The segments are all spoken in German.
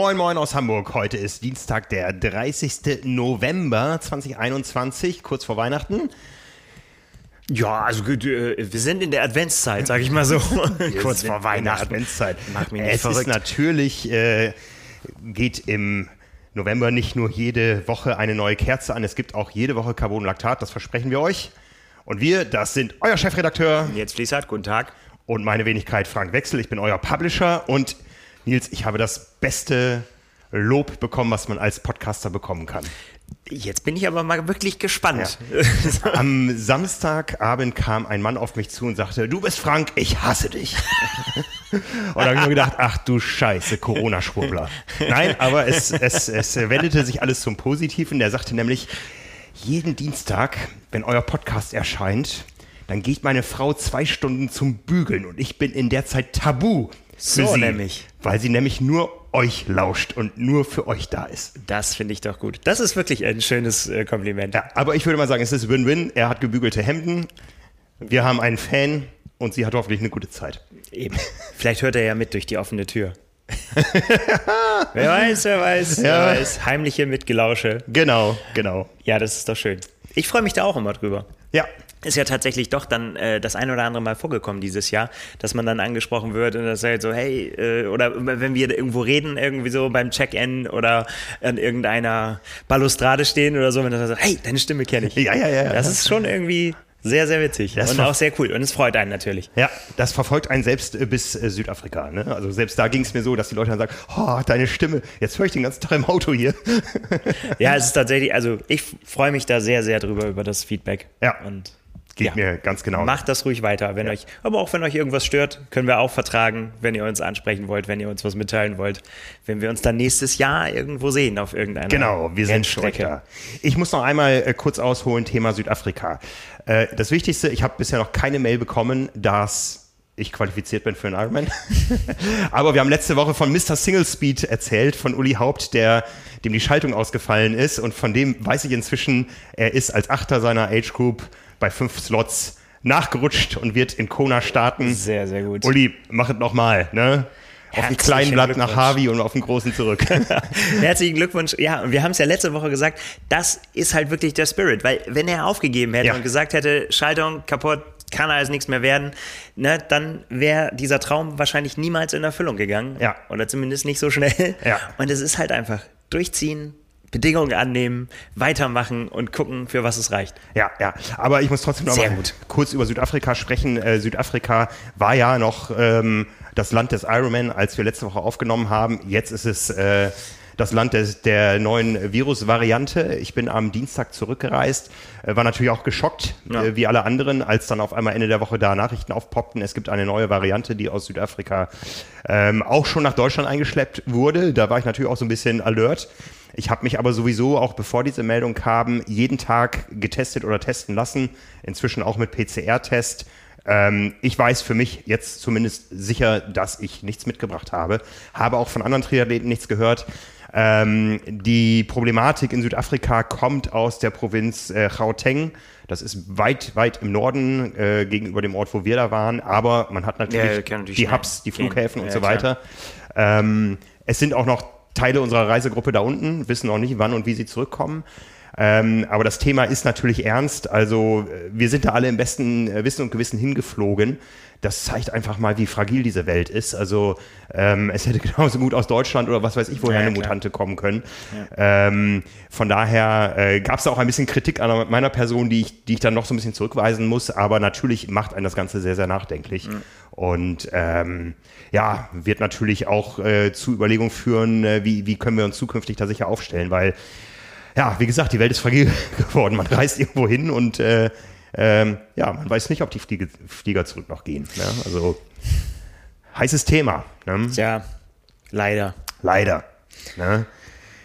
Moin Moin aus Hamburg. Heute ist Dienstag, der 30. November 2021, kurz vor Weihnachten. Ja, also äh, wir sind in der Adventszeit, sag ich mal so. kurz vor Weihnachten. Adventszeit. Mach mich nicht es verrückt. ist natürlich, äh, geht im November nicht nur jede Woche eine neue Kerze an, es gibt auch jede Woche Carbonlaktat, das versprechen wir euch. Und wir, das sind euer Chefredakteur. Jetzt Fließert, guten Tag. Und meine Wenigkeit Frank Wechsel, ich bin euer Publisher und Nils, ich habe das beste Lob bekommen, was man als Podcaster bekommen kann. Jetzt bin ich aber mal wirklich gespannt. Ja. Am Samstagabend kam ein Mann auf mich zu und sagte, du bist Frank, ich hasse dich. und da habe ich mir gedacht, ach du Scheiße, Corona-Schwurbler. Nein, aber es, es, es wendete sich alles zum Positiven. Der sagte nämlich, jeden Dienstag, wenn euer Podcast erscheint, dann geht meine Frau zwei Stunden zum Bügeln und ich bin in der Zeit tabu so sie, nämlich. Weil sie nämlich nur euch lauscht und nur für euch da ist. Das finde ich doch gut. Das ist wirklich ein schönes äh, Kompliment. Ja, aber ich würde mal sagen, es ist Win-Win. Er hat gebügelte Hemden, wir haben einen Fan und sie hat hoffentlich eine gute Zeit. Eben. Vielleicht hört er ja mit durch die offene Tür. wer weiß, wer weiß, ja. wer weiß. Heimliche Mitgelausche. Genau, genau. Ja, das ist doch schön. Ich freue mich da auch immer drüber. Ja, ist ja tatsächlich doch dann äh, das ein oder andere Mal vorgekommen dieses Jahr, dass man dann angesprochen wird und das halt so, hey, äh, oder wenn wir irgendwo reden, irgendwie so beim Check-in oder an irgendeiner Balustrade stehen oder so, wenn das so, hey, deine Stimme kenne ich. Ja, ja, ja. Das ist schon irgendwie sehr, sehr witzig das und auch sehr cool. Und es freut einen natürlich. Ja, das verfolgt einen selbst äh, bis äh, Südafrika. Ne? Also selbst da ging es mir so, dass die Leute dann sagen, oh, deine Stimme, jetzt höre ich den ganzen Tag im Auto hier. ja, es ist tatsächlich, also ich freue mich da sehr, sehr drüber, über das Feedback. Ja. Und Geht ja. mir ganz genau. Macht das ruhig weiter. Wenn ja. euch, aber auch wenn euch irgendwas stört, können wir auch vertragen, wenn ihr uns ansprechen wollt, wenn ihr uns was mitteilen wollt, wenn wir uns dann nächstes Jahr irgendwo sehen auf irgendeiner Genau, wir sind da. Ich muss noch einmal äh, kurz ausholen, Thema Südafrika. Äh, das Wichtigste, ich habe bisher noch keine Mail bekommen, dass ich qualifiziert bin für einen Ironman. Aber wir haben letzte Woche von Mr. Single Speed erzählt, von Uli Haupt, der, dem die Schaltung ausgefallen ist. Und von dem weiß ich inzwischen, er ist als Achter seiner Age Group bei fünf Slots nachgerutscht und wird in Kona starten. Sehr, sehr gut. Uli, mach es nochmal, ne? Auf dem kleinen Blatt nach Harvey und auf dem großen zurück. Herzlichen Glückwunsch. Ja, und wir haben es ja letzte Woche gesagt, das ist halt wirklich der Spirit, weil wenn er aufgegeben hätte ja. und gesagt hätte, Schaltung kaputt, kann alles nichts mehr werden, ne, dann wäre dieser Traum wahrscheinlich niemals in Erfüllung gegangen. Ja. Oder zumindest nicht so schnell. Ja. Und es ist halt einfach durchziehen, Bedingungen annehmen, weitermachen und gucken, für was es reicht. Ja, ja. Aber ich muss trotzdem noch Sehr mal gut. kurz über Südafrika sprechen. Äh, Südafrika war ja noch ähm, das Land des Ironman, als wir letzte Woche aufgenommen haben. Jetzt ist es äh, das Land des, der neuen Virusvariante. Ich bin am Dienstag zurückgereist, äh, war natürlich auch geschockt, ja. äh, wie alle anderen, als dann auf einmal Ende der Woche da Nachrichten aufpoppten. Es gibt eine neue Variante, die aus Südafrika ähm, auch schon nach Deutschland eingeschleppt wurde. Da war ich natürlich auch so ein bisschen alert. Ich habe mich aber sowieso auch bevor diese Meldung kam, jeden Tag getestet oder testen lassen. Inzwischen auch mit PCR-Test. Ähm, ich weiß für mich jetzt zumindest sicher, dass ich nichts mitgebracht habe. Habe auch von anderen Triathleten nichts gehört. Ähm, die Problematik in Südafrika kommt aus der Provinz äh, Gauteng. Das ist weit, weit im Norden äh, gegenüber dem Ort, wo wir da waren. Aber man hat natürlich, ja, natürlich die Hubs, die Flughäfen ja, und so weiter. Ähm, es sind auch noch Teile unserer Reisegruppe da unten, wissen noch nicht, wann und wie sie zurückkommen. Ähm, aber das Thema ist natürlich ernst. Also äh, wir sind da alle im besten äh, Wissen und Gewissen hingeflogen. Das zeigt einfach mal, wie fragil diese Welt ist. Also ähm, es hätte genauso gut aus Deutschland oder was weiß ich, woher ja, eine klar. Mutante kommen können. Ja. Ähm, von daher äh, gab es auch ein bisschen Kritik an meiner Person, die ich, die ich dann noch so ein bisschen zurückweisen muss. Aber natürlich macht einen das Ganze sehr, sehr nachdenklich. Mhm. Und ähm, ja, wird natürlich auch äh, zu Überlegungen führen, äh, wie, wie können wir uns zukünftig da sicher aufstellen, weil ja, wie gesagt, die Welt ist fragil geworden. Man reist irgendwo hin und äh, ähm, ja, man weiß nicht, ob die Fliege, Flieger zurück noch gehen. Ne? Also heißes Thema. Ne? Ja, leider. Leider. Ne?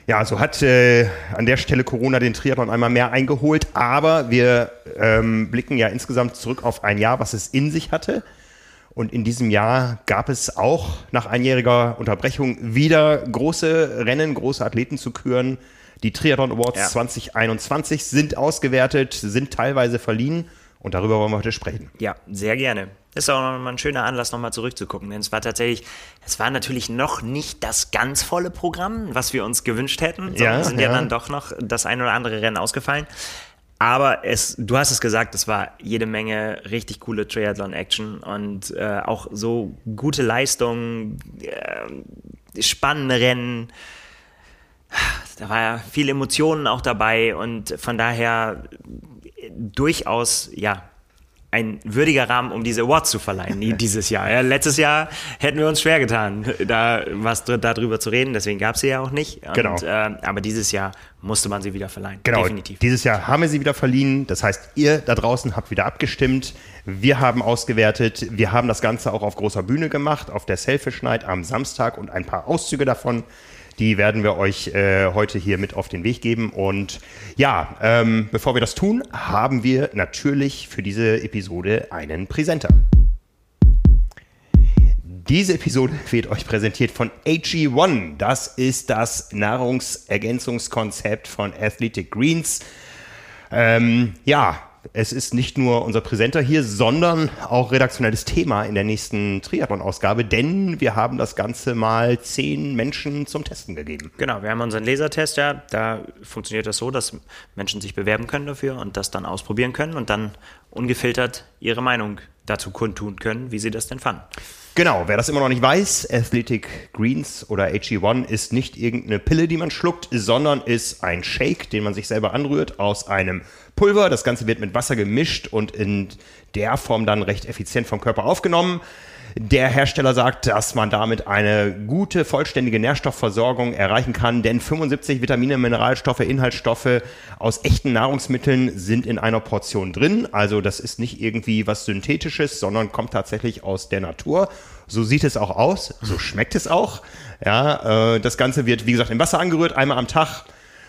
Ja, so hat äh, an der Stelle Corona den Triathlon einmal mehr eingeholt, aber wir ähm, blicken ja insgesamt zurück auf ein Jahr, was es in sich hatte. Und in diesem Jahr gab es auch nach einjähriger Unterbrechung wieder große Rennen, große Athleten zu küren. Die Triathlon Awards ja. 2021 sind ausgewertet, sind teilweise verliehen Und darüber wollen wir heute sprechen. Ja, sehr gerne. Ist auch nochmal ein schöner Anlass, nochmal zurückzugucken. Denn es war tatsächlich, es war natürlich noch nicht das ganz volle Programm, was wir uns gewünscht hätten. Ja, es sind ja. ja dann doch noch das ein oder andere Rennen ausgefallen. Aber es, du hast es gesagt, es war jede Menge richtig coole Triathlon-Action und äh, auch so gute Leistungen, äh, spannende Rennen. Da war ja viel Emotionen auch dabei und von daher durchaus, ja, ein würdiger Rahmen, um diese Awards zu verleihen dieses Jahr. Ja, letztes Jahr hätten wir uns schwer getan, da was darüber zu reden. Deswegen gab es sie ja auch nicht. Und, Genau. Äh, aber dieses Jahr musste man sie wieder verleihen. Genau, Definitiv. dieses Jahr haben wir sie wieder verliehen. Das heißt, ihr da draußen habt wieder abgestimmt. Wir haben ausgewertet. Wir haben das Ganze auch auf großer Bühne gemacht, auf der Selfish Night am Samstag und ein paar Auszüge davon. Die werden wir euch äh, heute hier mit auf den Weg geben. Und ja, ähm, bevor wir das tun, haben wir natürlich für diese Episode einen Präsenter. Diese Episode wird euch präsentiert von AG1. Das ist das Nahrungsergänzungskonzept von Athletic Greens. Ähm, ja, es ist nicht nur unser Präsenter hier, sondern auch redaktionelles Thema in der nächsten Triathlon-Ausgabe, denn wir haben das Ganze mal zehn Menschen zum Testen gegeben. Genau, wir haben unseren Lasertest, ja. Da funktioniert das so, dass Menschen sich bewerben können dafür und das dann ausprobieren können und dann ungefiltert ihre Meinung dazu kundtun können, wie sie das denn fanden. Genau, wer das immer noch nicht weiß, Athletic Greens oder AG1 ist nicht irgendeine Pille, die man schluckt, sondern ist ein Shake, den man sich selber anrührt aus einem Pulver. Das Ganze wird mit Wasser gemischt und in der Form dann recht effizient vom Körper aufgenommen. Der Hersteller sagt, dass man damit eine gute, vollständige Nährstoffversorgung erreichen kann, denn 75 Vitamine, Mineralstoffe, Inhaltsstoffe aus echten Nahrungsmitteln sind in einer Portion drin. Also das ist nicht irgendwie was Synthetisches, sondern kommt tatsächlich aus der Natur. So sieht es auch aus, so schmeckt es auch. Ja, äh, das Ganze wird, wie gesagt, in Wasser angerührt, einmal am Tag.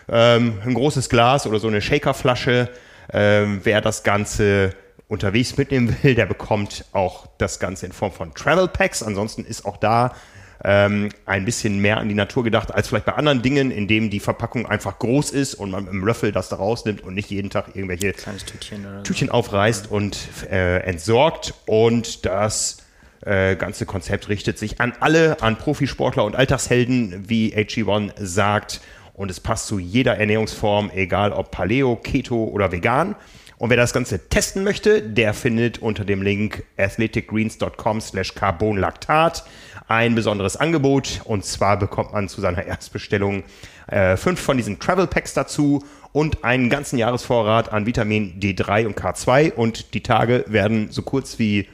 Ähm, ein großes Glas oder so eine Shakerflasche. Ähm, wer das Ganze unterwegs mitnehmen will, der bekommt auch das Ganze in Form von Travel Packs. Ansonsten ist auch da ähm, ein bisschen mehr an die Natur gedacht als vielleicht bei anderen Dingen, in dem die Verpackung einfach groß ist und man mit dem Löffel das da rausnimmt und nicht jeden Tag irgendwelche Tütchen. Tütchen aufreißt und äh, entsorgt. Und das äh, ganze Konzept richtet sich an alle, an Profisportler und Alltagshelden, wie HG1 sagt. Und es passt zu jeder Ernährungsform, egal ob Paleo, Keto oder vegan. Und wer das Ganze testen möchte, der findet unter dem Link athleticgreens.com slash carbonlactat ein besonderes Angebot. Und zwar bekommt man zu seiner Erstbestellung äh, fünf von diesen Travel Packs dazu und einen ganzen Jahresvorrat an Vitamin D3 und K2. Und die Tage werden so kurz wie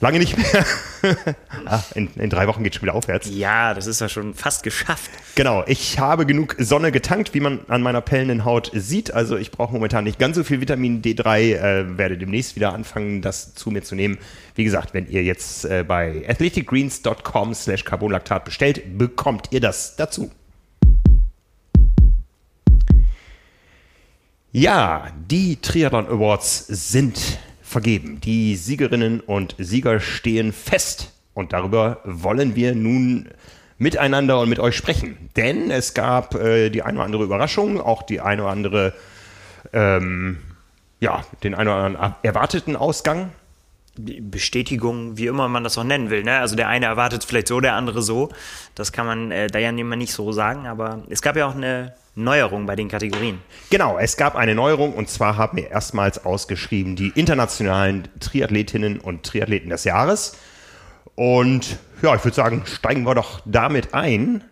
lange nicht mehr. ah, in, in drei Wochen geht schon wieder aufwärts. Ja, das ist ja schon fast geschafft. Genau, ich habe genug Sonne getankt, wie man an meiner pellenden Haut sieht. Also ich brauche momentan nicht ganz so viel Vitamin D3, äh, werde demnächst wieder anfangen, das zu mir zu nehmen. Wie gesagt, wenn ihr jetzt äh, bei athleticgreens.com slash carbonlactat bestellt, bekommt ihr das dazu. Ja, die Triathlon Awards sind vergeben. Die Siegerinnen und Sieger stehen fest. Und darüber wollen wir nun miteinander und mit euch sprechen. Denn es gab äh, die eine oder andere Überraschung, auch die eine oder andere, ähm, ja, den einen oder anderen erwarteten Ausgang. Bestätigung, wie immer man das auch nennen will. Ne? Also der eine erwartet vielleicht so, der andere so. Das kann man äh, da ja immer nicht so sagen, aber es gab ja auch eine Neuerung bei den Kategorien. Genau, es gab eine Neuerung und zwar haben wir erstmals ausgeschrieben die internationalen Triathletinnen und Triathleten des Jahres. Und ja, ich würde sagen, steigen wir doch damit ein.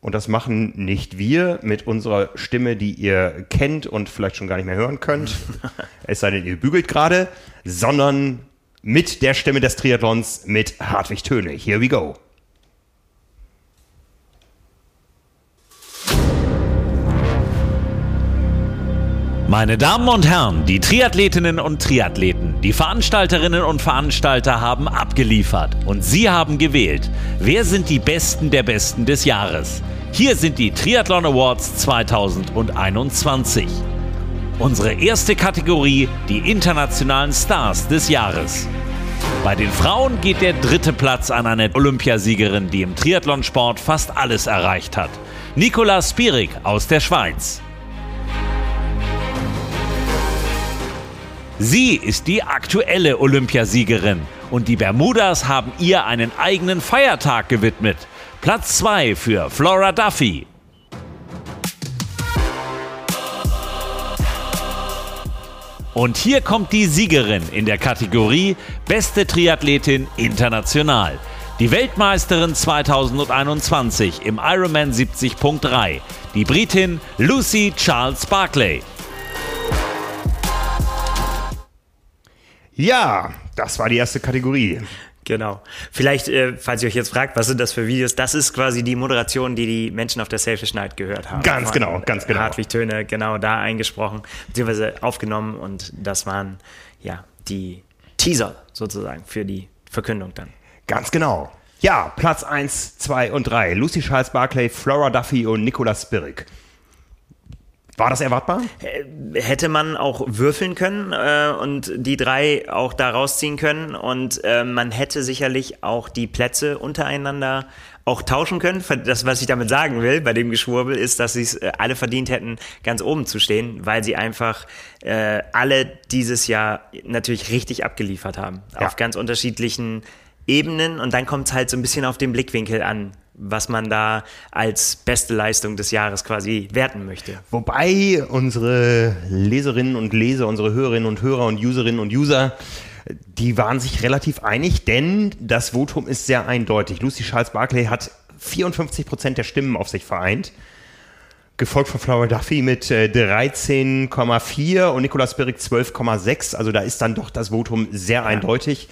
Und das machen nicht wir mit unserer Stimme, die ihr kennt und vielleicht schon gar nicht mehr hören könnt, es sei denn, ihr bügelt gerade, sondern mit der Stimme des Triathlons mit Hartwig Töne. Here we go. Meine Damen und Herren, die Triathletinnen und Triathleten, die Veranstalterinnen und Veranstalter haben abgeliefert und Sie haben gewählt. Wer sind die Besten der Besten des Jahres? Hier sind die Triathlon Awards 2021. Unsere erste Kategorie, die internationalen Stars des Jahres. Bei den Frauen geht der dritte Platz an eine Olympiasiegerin, die im Triathlonsport fast alles erreicht hat. Nicola Spirik aus der Schweiz. Sie ist die aktuelle Olympiasiegerin und die Bermudas haben ihr einen eigenen Feiertag gewidmet. Platz 2 für Flora Duffy. Und hier kommt die Siegerin in der Kategorie Beste Triathletin international. Die Weltmeisterin 2021 im Ironman 70.3, die Britin Lucy Charles Barclay. Ja, das war die erste Kategorie. Genau. Vielleicht, äh, falls ihr euch jetzt fragt, was sind das für Videos? Das ist quasi die Moderation, die die Menschen auf der Selfish Night gehört haben. Ganz genau, ganz genau. Hartwig Töne, genau da eingesprochen, beziehungsweise aufgenommen und das waren ja die Teaser sozusagen für die Verkündung dann. Ganz genau. Ja, Platz 1, 2 und 3. Lucy Charles Barclay, Flora Duffy und Nicolas Spirk. War das erwartbar? Hätte man auch würfeln können äh, und die drei auch da rausziehen können und äh, man hätte sicherlich auch die Plätze untereinander auch tauschen können. Das, was ich damit sagen will bei dem Geschwurbel, ist, dass sie es äh, alle verdient hätten, ganz oben zu stehen, weil sie einfach äh, alle dieses Jahr natürlich richtig abgeliefert haben. Ja. Auf ganz unterschiedlichen Ebenen und dann kommt es halt so ein bisschen auf den Blickwinkel an, was man da als beste Leistung des Jahres quasi werten möchte. Wobei unsere Leserinnen und Leser, unsere Hörerinnen und Hörer und Userinnen und User, die waren sich relativ einig, denn das Votum ist sehr eindeutig. Lucy Charles Barclay hat 54 Prozent der Stimmen auf sich vereint. Gefolgt von Flower Duffy mit 13,4 äh, und Nicolas Birk 12,6. Also da ist dann doch das Votum sehr ja. eindeutig.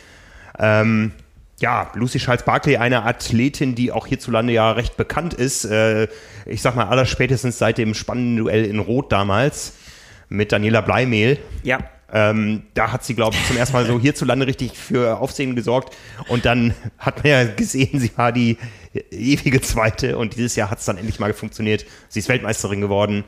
Ähm, ja, Lucy Charles Barkley, eine Athletin, die auch hierzulande ja recht bekannt ist. Äh, ich sag mal, allerspätestens seit dem spannenden Duell in Rot damals mit Daniela Bleimehl. Ja. Ähm, da hat sie, glaube ich, zum ersten Mal so hierzulande richtig für Aufsehen gesorgt. Und dann hat man ja gesehen, sie war die ewige Zweite. Und dieses Jahr hat es dann endlich mal funktioniert. Sie ist Weltmeisterin geworden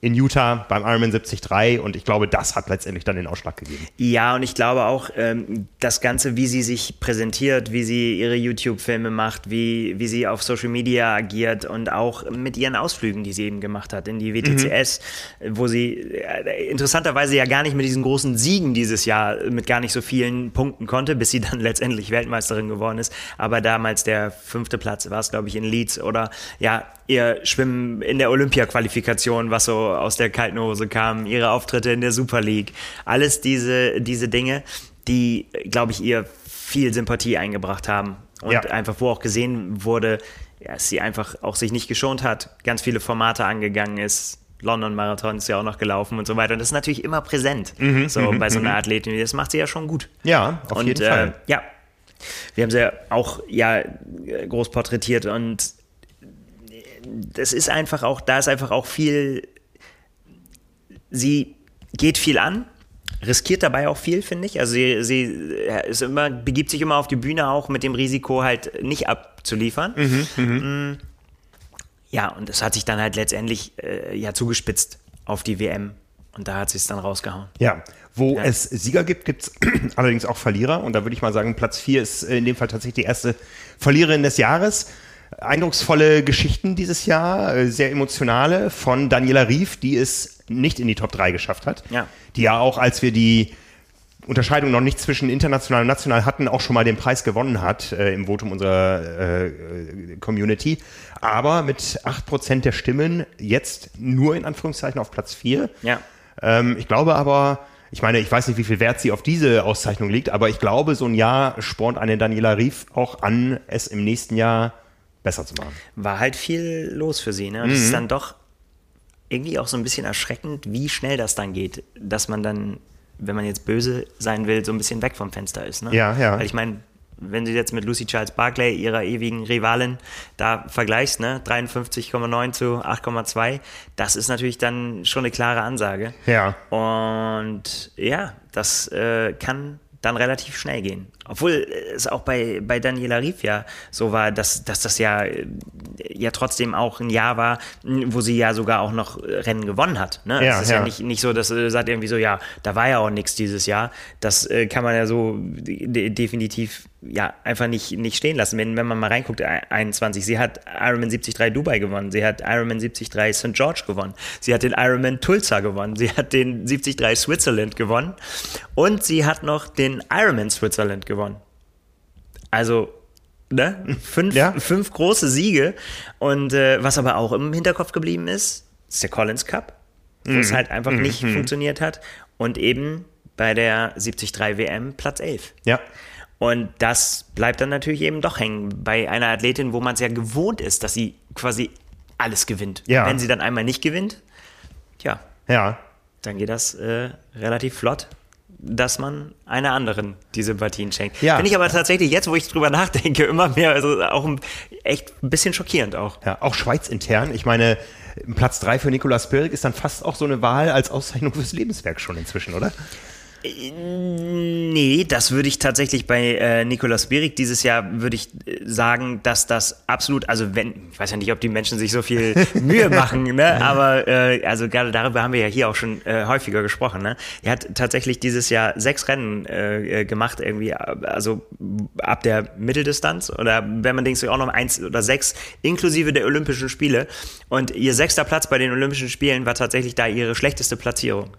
in Utah beim Ironman 73 und ich glaube, das hat letztendlich dann den Ausschlag gegeben. Ja, und ich glaube auch, ähm, das Ganze, wie sie sich präsentiert, wie sie ihre YouTube-Filme macht, wie, wie sie auf Social Media agiert und auch mit ihren Ausflügen, die sie eben gemacht hat in die WTCS, mhm. wo sie äh, interessanterweise ja gar nicht mit diesen großen Siegen dieses Jahr mit gar nicht so vielen Punkten konnte, bis sie dann letztendlich Weltmeisterin geworden ist. Aber damals der fünfte Platz war es, glaube ich, in Leeds oder ja, ihr Schwimmen in der Olympia-Qualifikation, was so aus der kalten Hose kam, ihre Auftritte in der Super League, alles diese, diese Dinge, die, glaube ich, ihr viel Sympathie eingebracht haben und ja. einfach, wo auch gesehen wurde, ja, sie einfach auch sich nicht geschont hat, ganz viele Formate angegangen ist, London Marathon ist ja auch noch gelaufen und so weiter. Und das ist natürlich immer präsent, mhm, so mhm, bei so einer mhm. Athletin. Das macht sie ja schon gut. Ja, auf und, jeden äh, Fall. Ja, wir haben sie ja auch ja groß porträtiert und das ist einfach auch, da ist einfach auch viel, sie geht viel an, riskiert dabei auch viel, finde ich. Also sie, sie ist immer, begibt sich immer auf die Bühne auch mit dem Risiko halt nicht abzuliefern. Mhm, mhm. Mm. Ja, und das hat sich dann halt letztendlich äh, ja zugespitzt auf die WM. Und da hat sie es dann rausgehauen. Ja, wo ja. es Sieger gibt, gibt es allerdings auch Verlierer. Und da würde ich mal sagen, Platz 4 ist in dem Fall tatsächlich die erste Verliererin des Jahres eindrucksvolle Geschichten dieses Jahr, äh, sehr emotionale, von Daniela Rief, die es nicht in die Top 3 geschafft hat. Ja. Die ja auch, als wir die Unterscheidung noch nicht zwischen international und national hatten, auch schon mal den Preis gewonnen hat äh, im Votum unserer äh, Community. Aber mit 8% der Stimmen jetzt nur in Anführungszeichen auf Platz 4. Ja. Ähm, ich glaube aber, ich meine, ich weiß nicht, wie viel Wert sie auf diese Auszeichnung liegt, aber ich glaube, so ein Jahr spornt eine Daniela Rief auch an, es im nächsten Jahr besser zu machen. War halt viel los für sie. Ne? Und es mhm. ist dann doch irgendwie auch so ein bisschen erschreckend, wie schnell das dann geht, dass man dann, wenn man jetzt böse sein will, so ein bisschen weg vom Fenster ist. Ne? Ja, ja. Weil ich meine, wenn du jetzt mit Lucy Charles Barclay, ihrer ewigen Rivalin, da vergleichst, ne, 53,9 zu 8,2, das ist natürlich dann schon eine klare Ansage. Ja. Und ja, das äh, kann dann relativ schnell gehen. Obwohl es auch bei, bei Daniela Rief ja so war, dass, dass das ja, ja trotzdem auch ein Jahr war, wo sie ja sogar auch noch Rennen gewonnen hat. Ne? Ja, es ist ja. ja, nicht, nicht so, dass sie sagt irgendwie so, ja, da war ja auch nichts dieses Jahr. Das äh, kann man ja so de definitiv ja einfach nicht, nicht stehen lassen. Wenn, wenn man mal reinguckt, 21, sie hat Ironman 73 Dubai gewonnen, sie hat Ironman 73 St. George gewonnen, sie hat den Ironman Tulsa gewonnen, sie hat den 73 Switzerland gewonnen und sie hat noch den Ironman Switzerland gewonnen. Also ne? fünf, Ja. fünf große Siege und äh, was aber auch im Hinterkopf geblieben ist, ist der Collins Cup, wo es halt einfach nicht funktioniert hat und eben bei der 73 WM Platz 11. Ja. Und das bleibt dann natürlich eben doch hängen bei einer Athletin, wo man es ja gewohnt ist, dass sie quasi alles gewinnt. Ja. Wenn sie dann einmal nicht gewinnt, tja, Ja. dann geht das äh, relativ flott, dass man einer anderen die Sympathien schenkt. Ja. Finde ich aber tatsächlich jetzt, wo ich drüber nachdenke, immer mehr, also auch ein, echt ein bisschen schockierend auch. Ja, auch Schweiz intern. Ich meine, Platz 3 für Nikolaus Birk ist dann fast auch so eine Wahl als Auszeichnung fürs Lebenswerk schon inzwischen, oder? Nee, das würde ich tatsächlich bei äh, Nikolaus Bierig dieses Jahr würde ich äh, sagen, dass das absolut, also wenn, ich weiß ja nicht, ob die Menschen sich so viel Mühe machen, ne? aber äh, also gerade darüber haben wir ja hier auch schon äh, häufiger gesprochen. Ne? Er hat tatsächlich dieses Jahr sechs Rennen äh, äh, gemacht, irgendwie, also ab der Mitteldistanz oder wenn man denkt, so auch noch eins oder sechs, inklusive der Olympischen Spiele. Und ihr sechster Platz bei den Olympischen Spielen war tatsächlich da ihre schlechteste Platzierung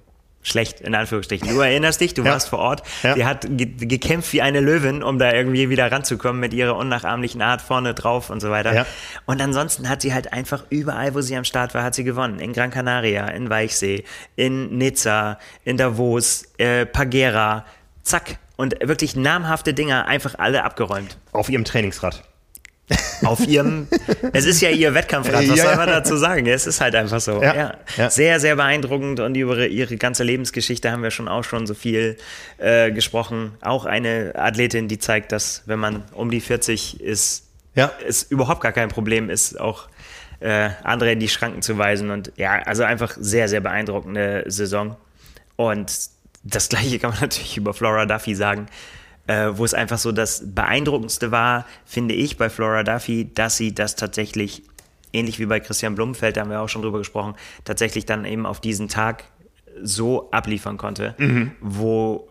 schlecht, in Anführungsstrichen. Du erinnerst dich, du Ja. warst vor Ort. Ja. Die hat ge gekämpft wie eine Löwin, um da irgendwie wieder ranzukommen mit ihrer unnachahmlichen Art vorne drauf und so weiter. Ja. Und ansonsten hat sie halt einfach überall, wo sie am Start war, hat sie gewonnen. In Gran Canaria, in Weichsee, in Nizza, in Davos, äh, Pagera, zack. Und wirklich namhafte Dinger einfach alle abgeräumt. Auf ihrem Trainingsrad. Auf ihrem, es ist ja ihr Wettkampfrad, was Ja, soll man dazu sagen? Es ist halt einfach so. Ja, Ja. ja. Sehr, sehr beeindruckend und über ihre ganze Lebensgeschichte haben wir schon auch schon so viel äh, gesprochen. Auch eine Athletin, die zeigt, dass wenn man um die 40 ist, Ja. es überhaupt gar kein Problem ist, auch äh, andere in die Schranken zu weisen. Und ja, also einfach sehr, sehr beeindruckende Saison. Und das gleiche kann man natürlich über Flora Duffy sagen, äh, wo es einfach so das Beeindruckendste war, finde ich, bei Flora Duffy, dass sie das tatsächlich, ähnlich wie bei Christian Blumenfeld, da haben wir auch schon drüber gesprochen, tatsächlich dann eben auf diesen Tag so abliefern konnte, wo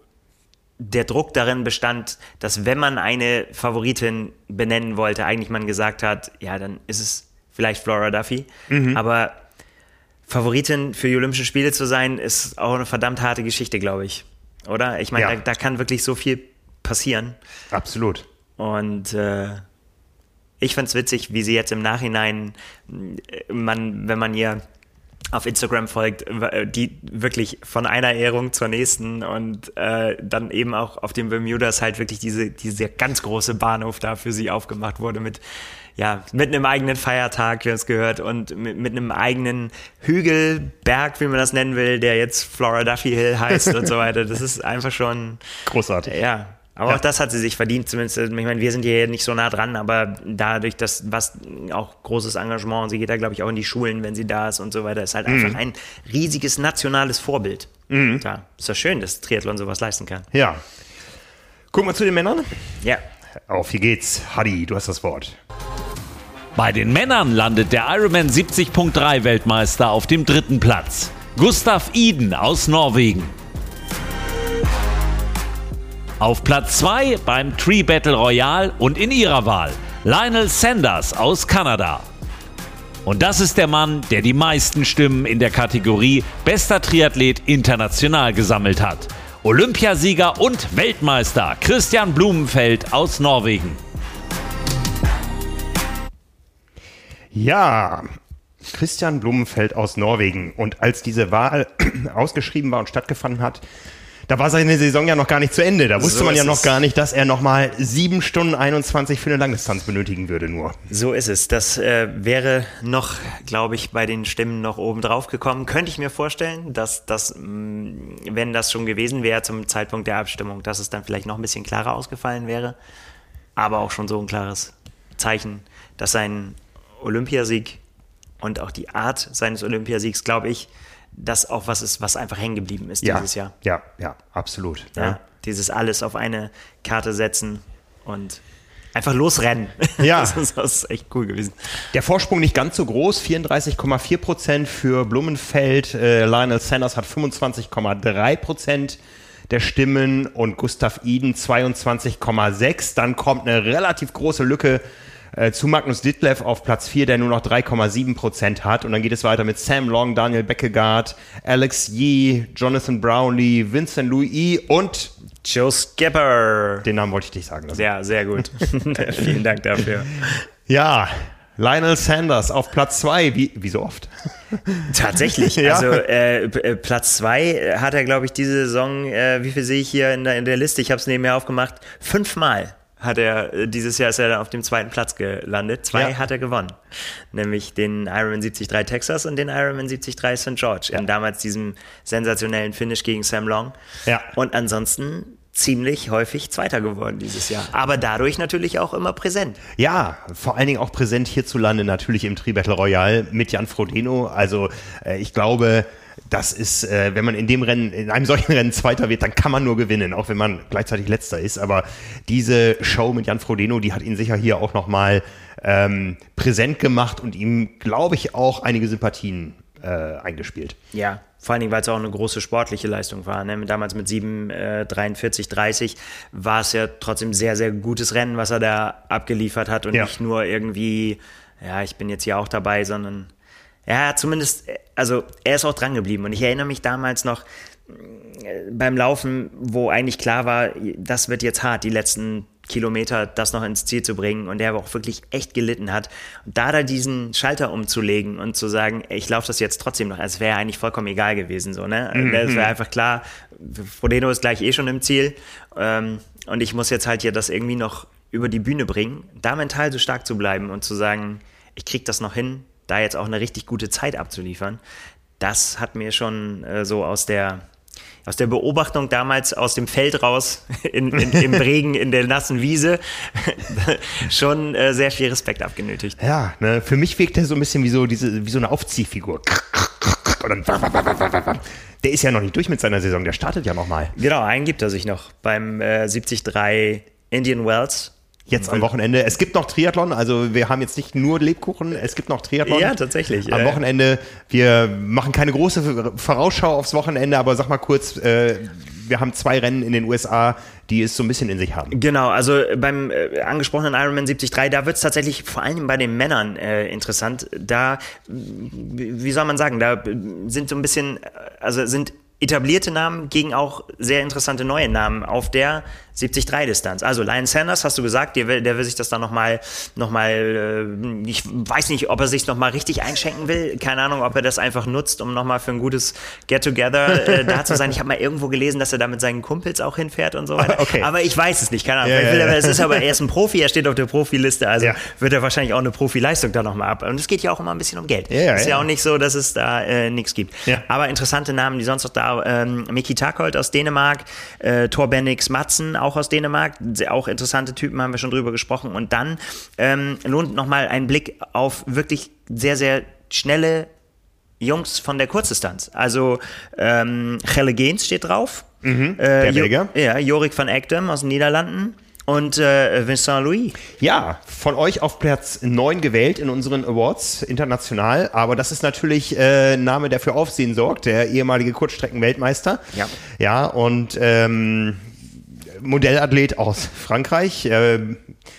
der Druck darin bestand, dass wenn man eine Favoritin benennen wollte, eigentlich man gesagt hat, ja, dann ist es vielleicht Flora Duffy. Aber Favoritin für die Olympischen Spiele zu sein, ist auch eine verdammt harte Geschichte, glaube ich. Oder? Ich meine, Ja. da, da kann wirklich so viel passieren. Absolut. Und äh, ich fand's witzig, wie sie jetzt im Nachhinein, äh, man, wenn man ihr auf Instagram folgt, äh, die wirklich von einer Ehrung zur nächsten und äh, dann eben auch auf dem Bermudas halt wirklich diese, diese ganz große Bahnhof da für sie aufgemacht wurde mit, ja, mit einem eigenen Feiertag, wie es gehört, und mit, mit einem eigenen Hügel, Berg, wie man das nennen will, der jetzt Flora Duffy Hill heißt und so weiter. Das ist einfach schon, Großartig. ja, aber Ja. auch das hat sie sich verdient, zumindest. Ich meine, wir sind hier nicht so nah dran, aber dadurch, dass was auch großes Engagement, und sie geht da, glaube ich, auch in die Schulen, wenn sie da ist und so weiter, ist halt einfach ein riesiges nationales Vorbild. Ja, ist ja schön, dass Triathlon sowas leisten kann. Ja. Gucken wir zu den Männern. Ja. Auf, hier geht's. Hadi, du hast das Wort. Bei den Männern landet der Ironman 70.3 Weltmeister auf dem dritten Platz. Gustav Iden aus Norwegen. Auf Platz 2 beim Tree Battle Royale und in ihrer Wahl Lionel Sanders aus Kanada. Und das ist der Mann, der die meisten Stimmen in der Kategorie Bester Triathlet international gesammelt hat. Olympiasieger und Weltmeister Christian Blumenfeld aus Norwegen. Ja, Christian Blumenfeld aus Norwegen. Und als diese Wahl ausgeschrieben war und stattgefunden hat, da war seine Saison ja noch gar nicht zu Ende. Da wusste So man ja noch gar nicht, dass er nochmal 7 Stunden 21 für eine Langdistanz benötigen würde nur. So ist es. Das äh, wäre noch, glaube ich, bei den Stimmen noch oben drauf gekommen. Könnte ich mir vorstellen, dass das, mh, wenn das schon gewesen wäre zum Zeitpunkt der Abstimmung, dass es dann vielleicht noch ein bisschen klarer ausgefallen wäre. Aber auch schon so ein klares Zeichen, dass sein Olympiasieg und auch die Art seines Olympiasiegs, glaube ich, das auch was ist, was einfach hängen geblieben ist Ja, dieses Jahr. ja, ja, absolut. Ja, Dieses alles auf eine Karte setzen und einfach losrennen. Ja. Das ist, das ist echt cool gewesen. Der Vorsprung nicht ganz so groß, 34,4 Prozent für Blumenfeld. Äh, Lionel Sanders hat 25,3 Prozent der Stimmen und Gustav Iden 22,6. Dann kommt eine relativ große Lücke äh, zu Magnus Ditlev auf Platz 4, der nur noch 3,7 Prozent hat. Und dann geht es weiter mit Sam Long, Daniel Beckegaard, Alex Yee, Jonathan Brownlee, Vincent Louis und Joe Skipper. den Namen wollte ich dich sagen. lassen. Ja, sehr gut. Vielen Dank dafür. Ja, Lionel Sanders auf Platz 2, wie, wie so oft. Tatsächlich. Ja. Also äh, äh, Platz zwei hat er, glaube ich, diese Saison, äh, wie viel sehe ich hier in der, in der Liste? Ich habe es nebenher aufgemacht. Fünfmal hat er, äh, dieses Jahr ist er dann auf dem zweiten Platz gelandet. Zwei Ja. hat er gewonnen. Nämlich den Ironman 73 Texas und den Ironman 73 St. George. In damals diesem sensationellen Finish gegen Sam Long. Ja. Und ansonsten ziemlich häufig Zweiter geworden dieses Jahr. Aber dadurch natürlich auch immer präsent. Ja, vor allen Dingen auch präsent hierzulande natürlich im Tri-Battle Royale mit Jan Frodeno. Also äh, ich glaube, das ist, äh, wenn man in dem Rennen, in einem solchen Rennen Zweiter wird, dann kann man nur gewinnen, auch wenn man gleichzeitig Letzter ist. Aber diese Show mit Jan Frodeno, die hat ihn sicher hier auch nochmal ähm, präsent gemacht und ihm, glaube ich, auch einige Sympathien äh, eingespielt. Ja, vor allen Dingen, weil es auch eine große sportliche Leistung war. Ne? Damals mit 7, äh, 43, 30 war es ja trotzdem sehr, sehr gutes Rennen, was er da abgeliefert hat und Ja. nicht nur irgendwie, ja, ich bin jetzt hier auch dabei, sondern ja, zumindest, äh, also er ist auch dran geblieben. Und ich erinnere mich damals noch äh, beim Laufen, wo eigentlich klar war, das wird jetzt hart, die letzten Kilometer das noch ins Ziel zu bringen und der aber auch wirklich echt gelitten hat. Und da da diesen Schalter umzulegen und zu sagen, ich laufe das jetzt trotzdem noch, es wäre eigentlich vollkommen egal gewesen. So, ne? Es wäre einfach klar, Frodeno ist gleich eh schon im Ziel ähm, und ich muss jetzt halt hier das irgendwie noch über die Bühne bringen, da mental so stark zu bleiben und zu sagen, ich krieg das noch hin, da jetzt auch eine richtig gute Zeit abzuliefern, das hat mir schon äh, so aus der aus der Beobachtung damals aus dem Feld raus in, in, im Regen in der nassen Wiese schon äh, sehr viel Respekt abgenötigt. Ja, ne, für mich wirkt er so ein bisschen wie so, diese, wie so eine Aufziehfigur. Der ist ja noch nicht durch mit seiner Saison, der startet ja nochmal. Genau, einen gibt er sich noch beim äh, 73 Indian Wells. Jetzt am Wochenende. Es gibt noch Triathlon, also wir haben jetzt nicht nur Lebkuchen, es gibt noch Triathlon. Ja, tatsächlich. Am Wochenende, wir machen keine große Vorausschau aufs Wochenende, aber sag mal kurz, äh, wir haben zwei Rennen in den USA, die es so ein bisschen in sich haben. Genau, also beim äh, angesprochenen Ironman 73, da wird es tatsächlich vor allem bei den Männern äh, interessant. Da, wie wie soll man sagen, da sind so ein bisschen, äh, also sind etablierte Namen gegen auch sehr interessante neue Namen auf der 73-Distanz. Also Lion Sanders, hast du gesagt, der will, der will sich das dann nochmal, noch mal, äh, ich weiß nicht, ob er sich nochmal richtig einschenken will. Keine Ahnung, ob er das einfach nutzt, um nochmal für ein gutes Get-Together äh, da zu sein. Ich habe mal irgendwo gelesen, dass er da mit seinen Kumpels auch hinfährt und so weiter. Okay. Aber ich weiß es nicht, keine Ahnung. Ja, ja, er, ja. es ist aber, er ist ein Profi, er steht auf der Profiliste, also wird er wahrscheinlich auch eine Profileistung da nochmal ab. Und es geht ja auch immer ein bisschen um Geld. Ja, ist ja, auch nicht so, dass es da äh, nichts gibt. Aber interessante Namen, die sonst noch da, ähm, Miki Takold aus Dänemark, äh, Thor Bennix Matzen auch aus Dänemark, auch interessante Typen, haben wir schon drüber gesprochen. Und dann ähm, lohnt nochmal ein Blick auf wirklich sehr, sehr schnelle Jungs von der Kurzdistanz. Also ähm, Gelle Geens steht drauf. äh, Mhm. der Jo- Belgier. Ja, Jorik van Ekdem aus den Niederlanden. Und äh, Vincent Louis. Ja, von euch auf Platz 9 gewählt in unseren Awards international, aber das ist natürlich äh, ein Name, der für Aufsehen sorgt, der ehemalige Kurzstreckenweltmeister. Ja. Ja, und ähm, Modellathlet aus Frankreich. Äh,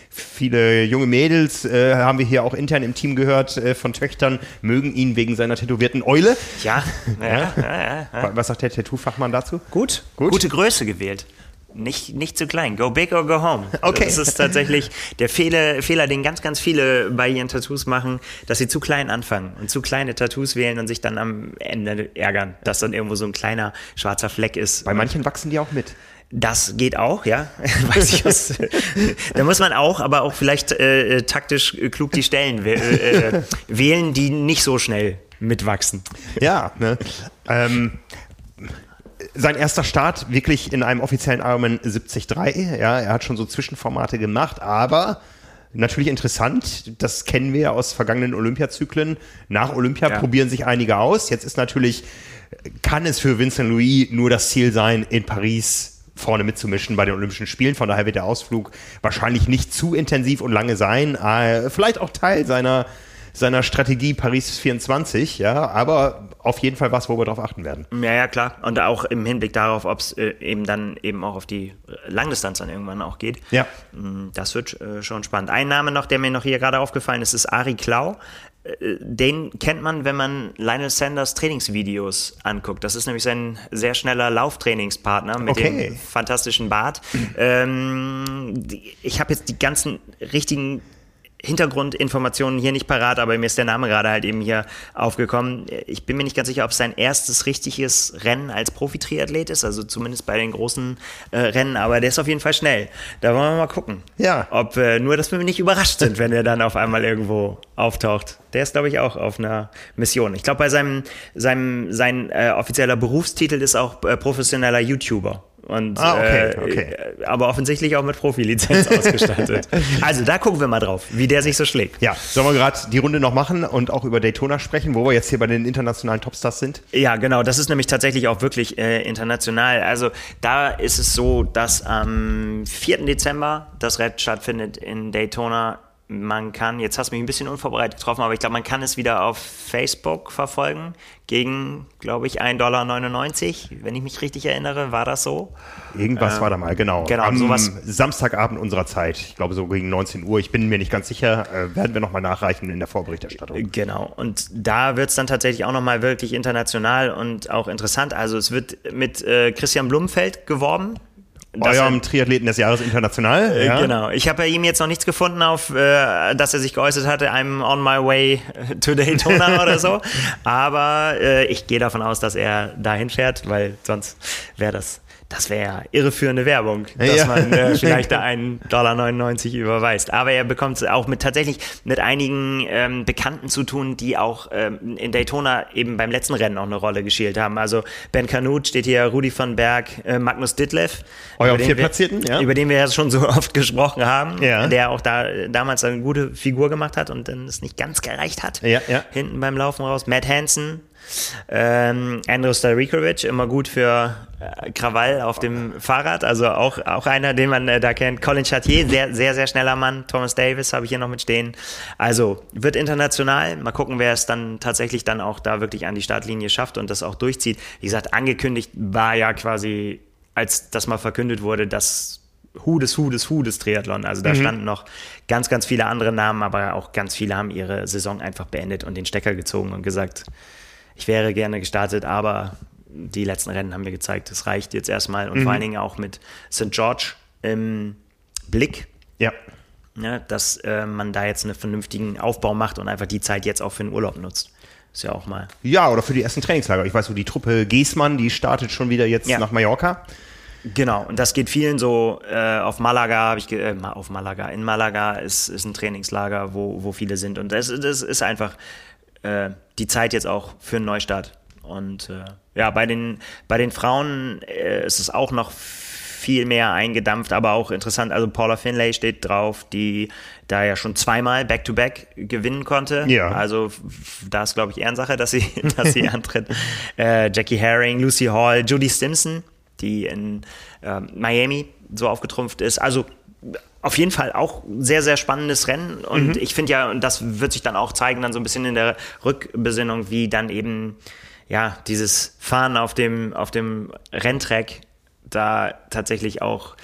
viele junge Mädels äh, haben wir hier auch intern im Team gehört äh, von Töchtern, mögen ihn wegen seiner tätowierten Eule. Ja, ja, ja, ja, ja. Was sagt der Tattoo-Fachmann dazu? Gut. Gut. Gute Größe gewählt. Nicht, nicht zu klein. Go big or go home. Okay. Das ist tatsächlich der Fehler, Fehler, den ganz, ganz viele bei ihren Tattoos machen, dass sie zu klein anfangen und zu kleine Tattoos wählen und sich dann am Ende ärgern, dass dann irgendwo so ein kleiner schwarzer Fleck ist. Bei manchen wachsen die auch mit. Das geht auch, ja. Weiß ich was. da muss man auch, aber auch vielleicht äh, taktisch äh, klug die Stellen wäh- äh, wählen, die nicht so schnell mitwachsen. Ja, ne? ähm, sein erster Start wirklich in einem offiziellen Ironman 73. Ja, er hat schon so Zwischenformate gemacht, aber natürlich interessant. Das kennen wir aus vergangenen Olympiazyklen. Nach Olympia Ja. probieren sich einige aus. Jetzt ist natürlich, kann es für Vincent Louis nur das Ziel sein, in Paris vorne mitzumischen bei den Olympischen Spielen. Von daher wird der Ausflug wahrscheinlich nicht zu intensiv und lange sein. Äh, vielleicht auch Teil seiner seiner Strategie Paris 24, ja, aber auf jeden Fall was, wo wir darauf achten werden. Ja, ja, klar. Und auch im Hinblick darauf, ob es äh, eben dann eben auch auf die Langdistanz dann irgendwann auch geht. Ja. Mm, das wird äh, schon spannend. Ein Name noch, der mir noch hier gerade aufgefallen ist, ist Ari Klau. Äh, den kennt man, wenn man Lionel Sanders Trainingsvideos anguckt. Das ist nämlich sein sehr schneller Lauftrainingspartner mit Okay. dem fantastischen Bart. Ähm, ich habe jetzt die ganzen richtigen Hintergrundinformationen hier nicht parat, aber mir ist der Name gerade halt eben hier aufgekommen. Ich bin mir nicht ganz sicher, ob es sein erstes richtiges Rennen als Profi-Triathlet ist, also zumindest bei den großen äh, Rennen, aber der ist auf jeden Fall schnell. Da wollen wir mal gucken. Ja. Ob äh, nur, dass wir nicht überrascht sind, wenn er dann auf einmal irgendwo auftaucht. Der ist, glaube ich, auch auf einer Mission. Ich glaube, bei seinem, seinem sein äh, offizieller Berufstitel ist auch äh, professioneller YouTuber. Und, Ah, okay, äh, okay. äh, aber offensichtlich auch mit Profilizenz ausgestattet. Also da gucken wir mal drauf, wie der sich so schlägt. Ja, sollen wir gerade die Runde noch machen und auch über Daytona sprechen, wo wir jetzt hier bei den internationalen Topstars sind? Ja, genau. Das ist nämlich tatsächlich auch wirklich äh, international. Also da ist es so, dass am 4. Dezember das Rennen stattfindet in Daytona. Man kann, jetzt hast du mich ein bisschen unvorbereitet getroffen, aber ich glaube, man kann es wieder auf Facebook verfolgen. Gegen, glaube ich, 1,99 Dollar. Wenn ich mich richtig erinnere, war das so. Irgendwas war da mal, genau. genau, Am sowas- Samstagabend unserer Zeit, ich glaube so gegen 19 Uhr, ich bin mir nicht ganz sicher, äh, werden wir nochmal nachreichen in der Vorberichterstattung. Genau. Und da wird es dann tatsächlich auch nochmal wirklich international und auch interessant. Also es wird mit äh, Christian Blumenfeld geworben. Eurem Triathleten des Jahres international. Äh, ja. Genau. Ich habe bei ihm jetzt noch nichts gefunden, auf, äh, dass er sich geäußert hatte, I'm on my way to Daytona oder so. Aber äh, ich gehe davon aus, dass er dahin fährt, weil sonst wäre das, das wäre ja irreführende Werbung, dass Ja. man äh, vielleicht da 1,99 Dollar überweist. Aber er bekommt es auch mit tatsächlich mit einigen ähm, Bekannten zu tun, die auch ähm, in Daytona eben beim letzten Rennen auch eine Rolle gespielt haben. Also Ben Kanut steht hier, Rudi von Berg, äh, Magnus Ditlev. Euer über den wir- Viertplatzierten, ja. Über den wir ja schon so oft gesprochen haben, Ja. der auch da damals eine gute Figur gemacht hat und dann es nicht ganz gereicht hat. Ja, ja. Hinten beim Laufen raus. Matt Hansen, ähm, Andrew Starikovic, immer gut für äh, Krawall auf dem Fahrrad, also auch, auch einer, den man äh, da kennt. Colin Chartier, sehr, sehr, sehr schneller Mann. Thomas Davis habe ich hier noch mit stehen. Also wird international. Mal gucken, wer es dann tatsächlich dann auch da wirklich an die Startlinie schafft und das auch durchzieht. Wie gesagt, angekündigt war ja quasi, als das mal verkündet wurde, dass Hu des Hu des Hu des Triathlon. Also da standen noch ganz, ganz viele andere Namen, aber auch ganz viele haben ihre Saison einfach beendet und den Stecker gezogen und gesagt, ich wäre gerne gestartet, aber die letzten Rennen haben mir gezeigt, es reicht jetzt erstmal und vor allen Dingen auch mit St. George im Blick, Ja. ne, dass äh, man da jetzt einen vernünftigen Aufbau macht und einfach die Zeit jetzt auch für den Urlaub nutzt. Ist ja auch mal. Ja, oder für die ersten Trainingslager. Ich weiß, so die Truppe Giesmann, die startet schon wieder jetzt Ja. nach Mallorca. Genau, und das geht vielen so. Äh, auf Malaga habe ich, ge äh, auf Malaga, in Malaga ist, ist ein Trainingslager, wo, wo viele sind. Und das, das ist einfach äh, die Zeit jetzt auch für einen Neustart. Und äh, ja, bei den, bei den Frauen äh, ist es auch noch viel mehr eingedampft, aber auch interessant. Also Paula Finlay steht drauf, die da ja schon zweimal Back-to-Back gewinnen konnte. Ja. Also da ist, glaube ich, Ehrensache, dass sie, dass sie antritt. Äh, Jackie Herring, Lucy Hall, Judy Stimson, die in ähm, Miami so aufgetrumpft ist. Also auf jeden Fall auch sehr, sehr spannendes Rennen. Und ich finde ja, und das wird sich dann auch zeigen, dann so ein bisschen in der Rückbesinnung, wie dann eben ja dieses Fahren auf dem, auf dem Renntrack da tatsächlich auch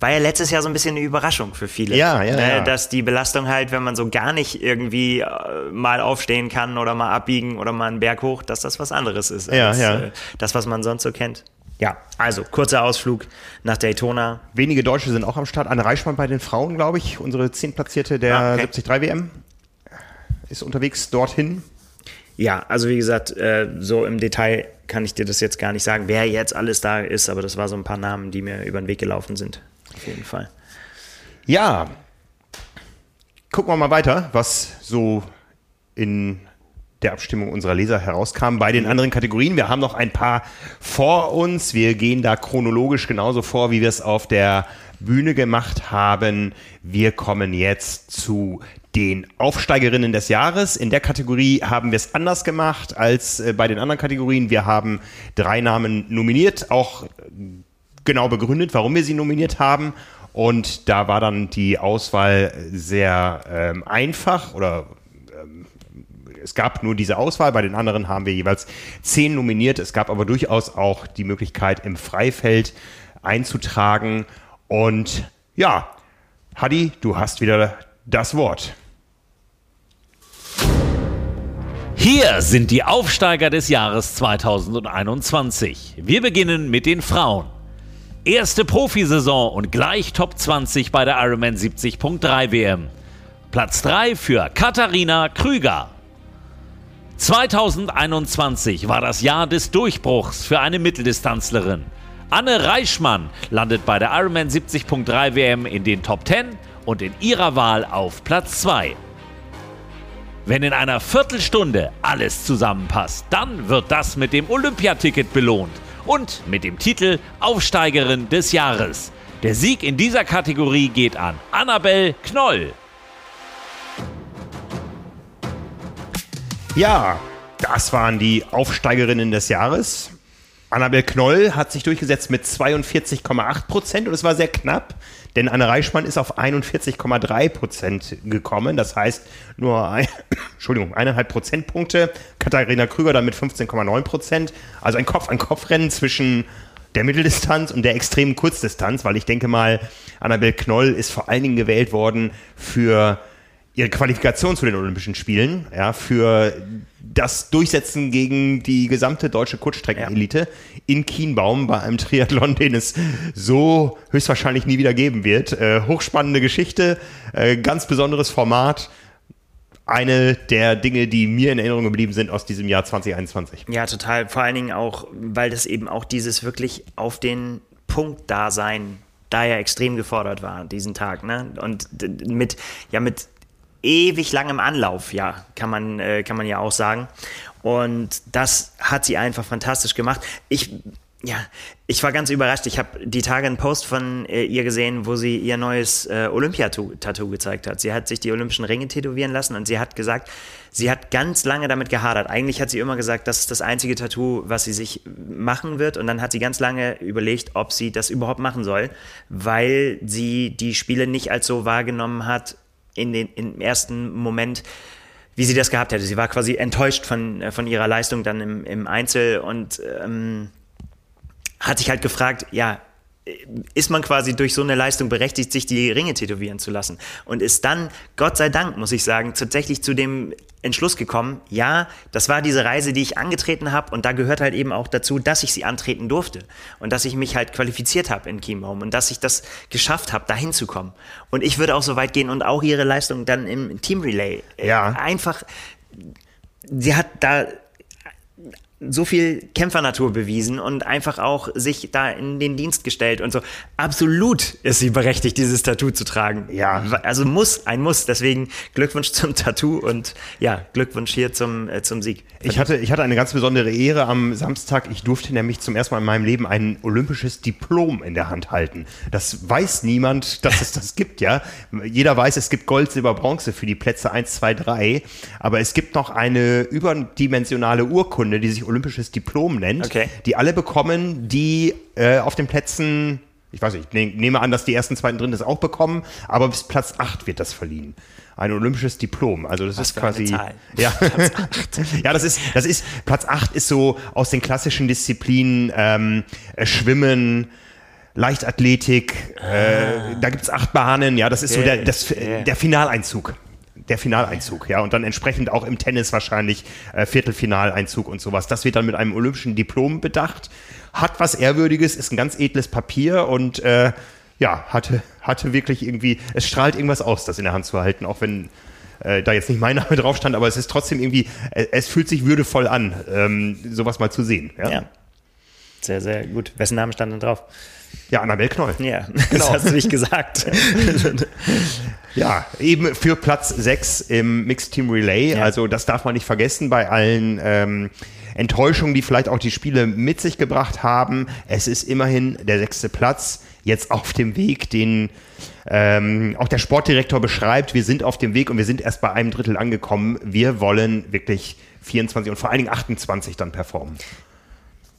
war ja letztes Jahr so ein bisschen eine Überraschung für viele. Ja, ja, ne, ja. Dass die Belastung halt, wenn man so gar nicht irgendwie äh, mal aufstehen kann oder mal abbiegen oder mal einen Berg hoch, dass das was anderes ist Ja, als ja. Äh, das, was man sonst so kennt. Ja, also kurzer Ausflug nach Daytona. Wenige Deutsche sind auch am Start. Anne Reichmann bei den Frauen, glaube ich, unsere Zehntplatzierte der Ah, okay. 73 WM, ist unterwegs dorthin. Ja, also wie gesagt, äh, so im Detail kann ich dir das jetzt gar nicht sagen, wer jetzt alles da ist, aber das war so ein paar Namen, die mir über den Weg gelaufen sind. Auf jeden Fall. Ja, gucken wir mal weiter, was so in der Abstimmung unserer Leser herauskam. Bei den anderen Kategorien, wir haben noch ein paar vor uns. Wir gehen da chronologisch genauso vor, wie wir es auf der Bühne gemacht haben. Wir kommen jetzt zu den Aufsteigerinnen des Jahres. In der Kategorie haben wir es anders gemacht als äh, bei den anderen Kategorien. Wir haben drei Namen nominiert, auch genau begründet, warum wir sie nominiert haben. Und da war dann die Auswahl sehr ähm, einfach oder ähm, es gab nur diese Auswahl, bei den anderen haben wir jeweils zehn nominiert. Es gab aber durchaus auch die Möglichkeit, im Freifeld einzutragen. Und ja, Hadi, du hast wieder das Wort. Hier sind die Aufsteiger des Jahres 2021. Wir beginnen mit den Frauen. Erste Profisaison und gleich Top 20 bei der Ironman 70.3 WM. Platz 3 für Katharina Krüger. 2021 war das Jahr des Durchbruchs für eine Mitteldistanzlerin. Anne Reichmann landet bei der Ironman 70.3 WM in den Top 10 und in ihrer Wahl auf Platz 2. Wenn in einer Viertelstunde alles zusammenpasst, dann wird das mit dem Olympiaticket belohnt und mit dem Titel Aufsteigerin des Jahres. Der Sieg in dieser Kategorie geht an Annabel Knoll. Ja, das waren die Aufsteigerinnen des Jahres. Annabel Knoll hat sich durchgesetzt mit 42,8 Prozent und es war sehr knapp, denn Anne Reichmann ist auf 41,3 Prozent gekommen. Das heißt nur ein, Entschuldigung, eineinhalb Prozentpunkte. Katharina Krüger dann mit 15,9 Prozent. Also ein Kopf-an-Kopf-Rennen zwischen der Mitteldistanz und der extremen Kurzdistanz, weil ich denke mal, Annabel Knoll ist vor allen Dingen gewählt worden für ihre Qualifikation zu den Olympischen Spielen, ja, für das Durchsetzen gegen die gesamte deutsche Kurzstreckenelite ja. in Kienbaum bei einem Triathlon, den es so höchstwahrscheinlich nie wieder geben wird. Äh, hochspannende Geschichte, äh, ganz besonderes Format. Eine der Dinge, die mir in Erinnerung geblieben sind aus diesem Jahr 2021. Ja, total. Vor allen Dingen auch, weil das eben auch dieses wirklich auf den Punkt Dasein da ja extrem gefordert war, diesen Tag. Ne? Und mit, ja, mit ewig langem Anlauf, ja, kann man, äh, kann man ja auch sagen. Und das hat sie einfach fantastisch gemacht. Ich, ja, ich war ganz überrascht. Ich habe die Tage einen Post von äh, ihr gesehen, wo sie ihr neues äh, Olympia-Tattoo gezeigt hat. Sie hat sich die olympischen Ringe tätowieren lassen und sie hat gesagt, sie hat ganz lange damit gehadert. Eigentlich hat sie immer gesagt, das ist das einzige Tattoo, was sie sich machen wird. Und dann hat sie ganz lange überlegt, ob sie das überhaupt machen soll, weil sie die Spiele nicht als so wahrgenommen hat, in den, im ersten Moment, wie sie das gehabt hätte. Sie war quasi enttäuscht von, äh, von ihrer Leistung dann im, im Einzel und ähm, hat sich halt gefragt, ja, ist man quasi durch so eine Leistung berechtigt, sich die Ringe tätowieren zu lassen. Und ist dann, Gott sei Dank, muss ich sagen, tatsächlich zu dem Entschluss gekommen, ja, das war diese Reise, die ich angetreten habe und da gehört halt eben auch dazu, dass ich sie antreten durfte und dass ich mich halt qualifiziert habe in Chiembaum und dass ich das geschafft habe, dahin zu kommen. Und ich würde auch so weit gehen und auch ihre Leistung dann im Team Relay äh, ja. einfach, sie hat da so viel Kämpfernatur bewiesen und einfach auch sich da in den Dienst gestellt und so. Absolut ist sie berechtigt, dieses Tattoo zu tragen. Ja. Also muss, ein Muss. Deswegen Glückwunsch zum Tattoo und ja, Glückwunsch hier zum, äh, zum Sieg. Ich hatte, ich hatte eine ganz besondere Ehre am Samstag. Ich durfte nämlich zum ersten Mal in meinem Leben ein olympisches Diplom in der Hand halten. Das weiß niemand, dass es das gibt, ja. Jeder weiß, es gibt Gold, Silber, Bronze für die Plätze 1, 2, 3. Aber es gibt noch eine überdimensionale Urkunde, die sich olympisches Diplom nennt, okay. die alle bekommen, die äh, auf den Plätzen, ich weiß nicht, ich nehme an, dass die ersten, zweiten, dritten das auch bekommen, aber bis Platz 8 wird das verliehen ein olympisches Diplom. Also das Was ist quasi ja, ja, das ist das ist Platz 8 ist so aus den klassischen Disziplinen ähm, äh, Schwimmen, Leichtathletik. Ah. Äh, da gibt's acht Bahnen. Ja, das ist okay. so der das, yeah. der Finaleinzug der Finaleinzug, ja, und dann entsprechend auch im Tennis wahrscheinlich äh, Viertelfinaleinzug und sowas. Das wird dann mit einem olympischen Diplom bedacht, hat was Ehrwürdiges, ist ein ganz edles Papier und äh, ja, hatte, hatte wirklich irgendwie, es strahlt irgendwas aus, das in der Hand zu halten, auch wenn äh, da jetzt nicht mein Name drauf stand, aber es ist trotzdem irgendwie, äh, es fühlt sich würdevoll an, ähm, sowas mal zu sehen. Ja? ja. Sehr, sehr gut. Wessen Name stand denn drauf? Ja, Annabel Knoll. Ja, genau. das hast du nicht gesagt. ja, eben für Platz 6 im Mixed Team Relay. Ja. Also das darf man nicht vergessen bei allen ähm, Enttäuschungen, die vielleicht auch die Spiele mit sich gebracht haben. Es ist immerhin der sechste Platz jetzt auf dem Weg, den ähm, auch der Sportdirektor beschreibt. Wir sind auf dem Weg und wir sind erst bei einem Drittel angekommen. Wir wollen wirklich 24 und vor allen Dingen 28 dann performen.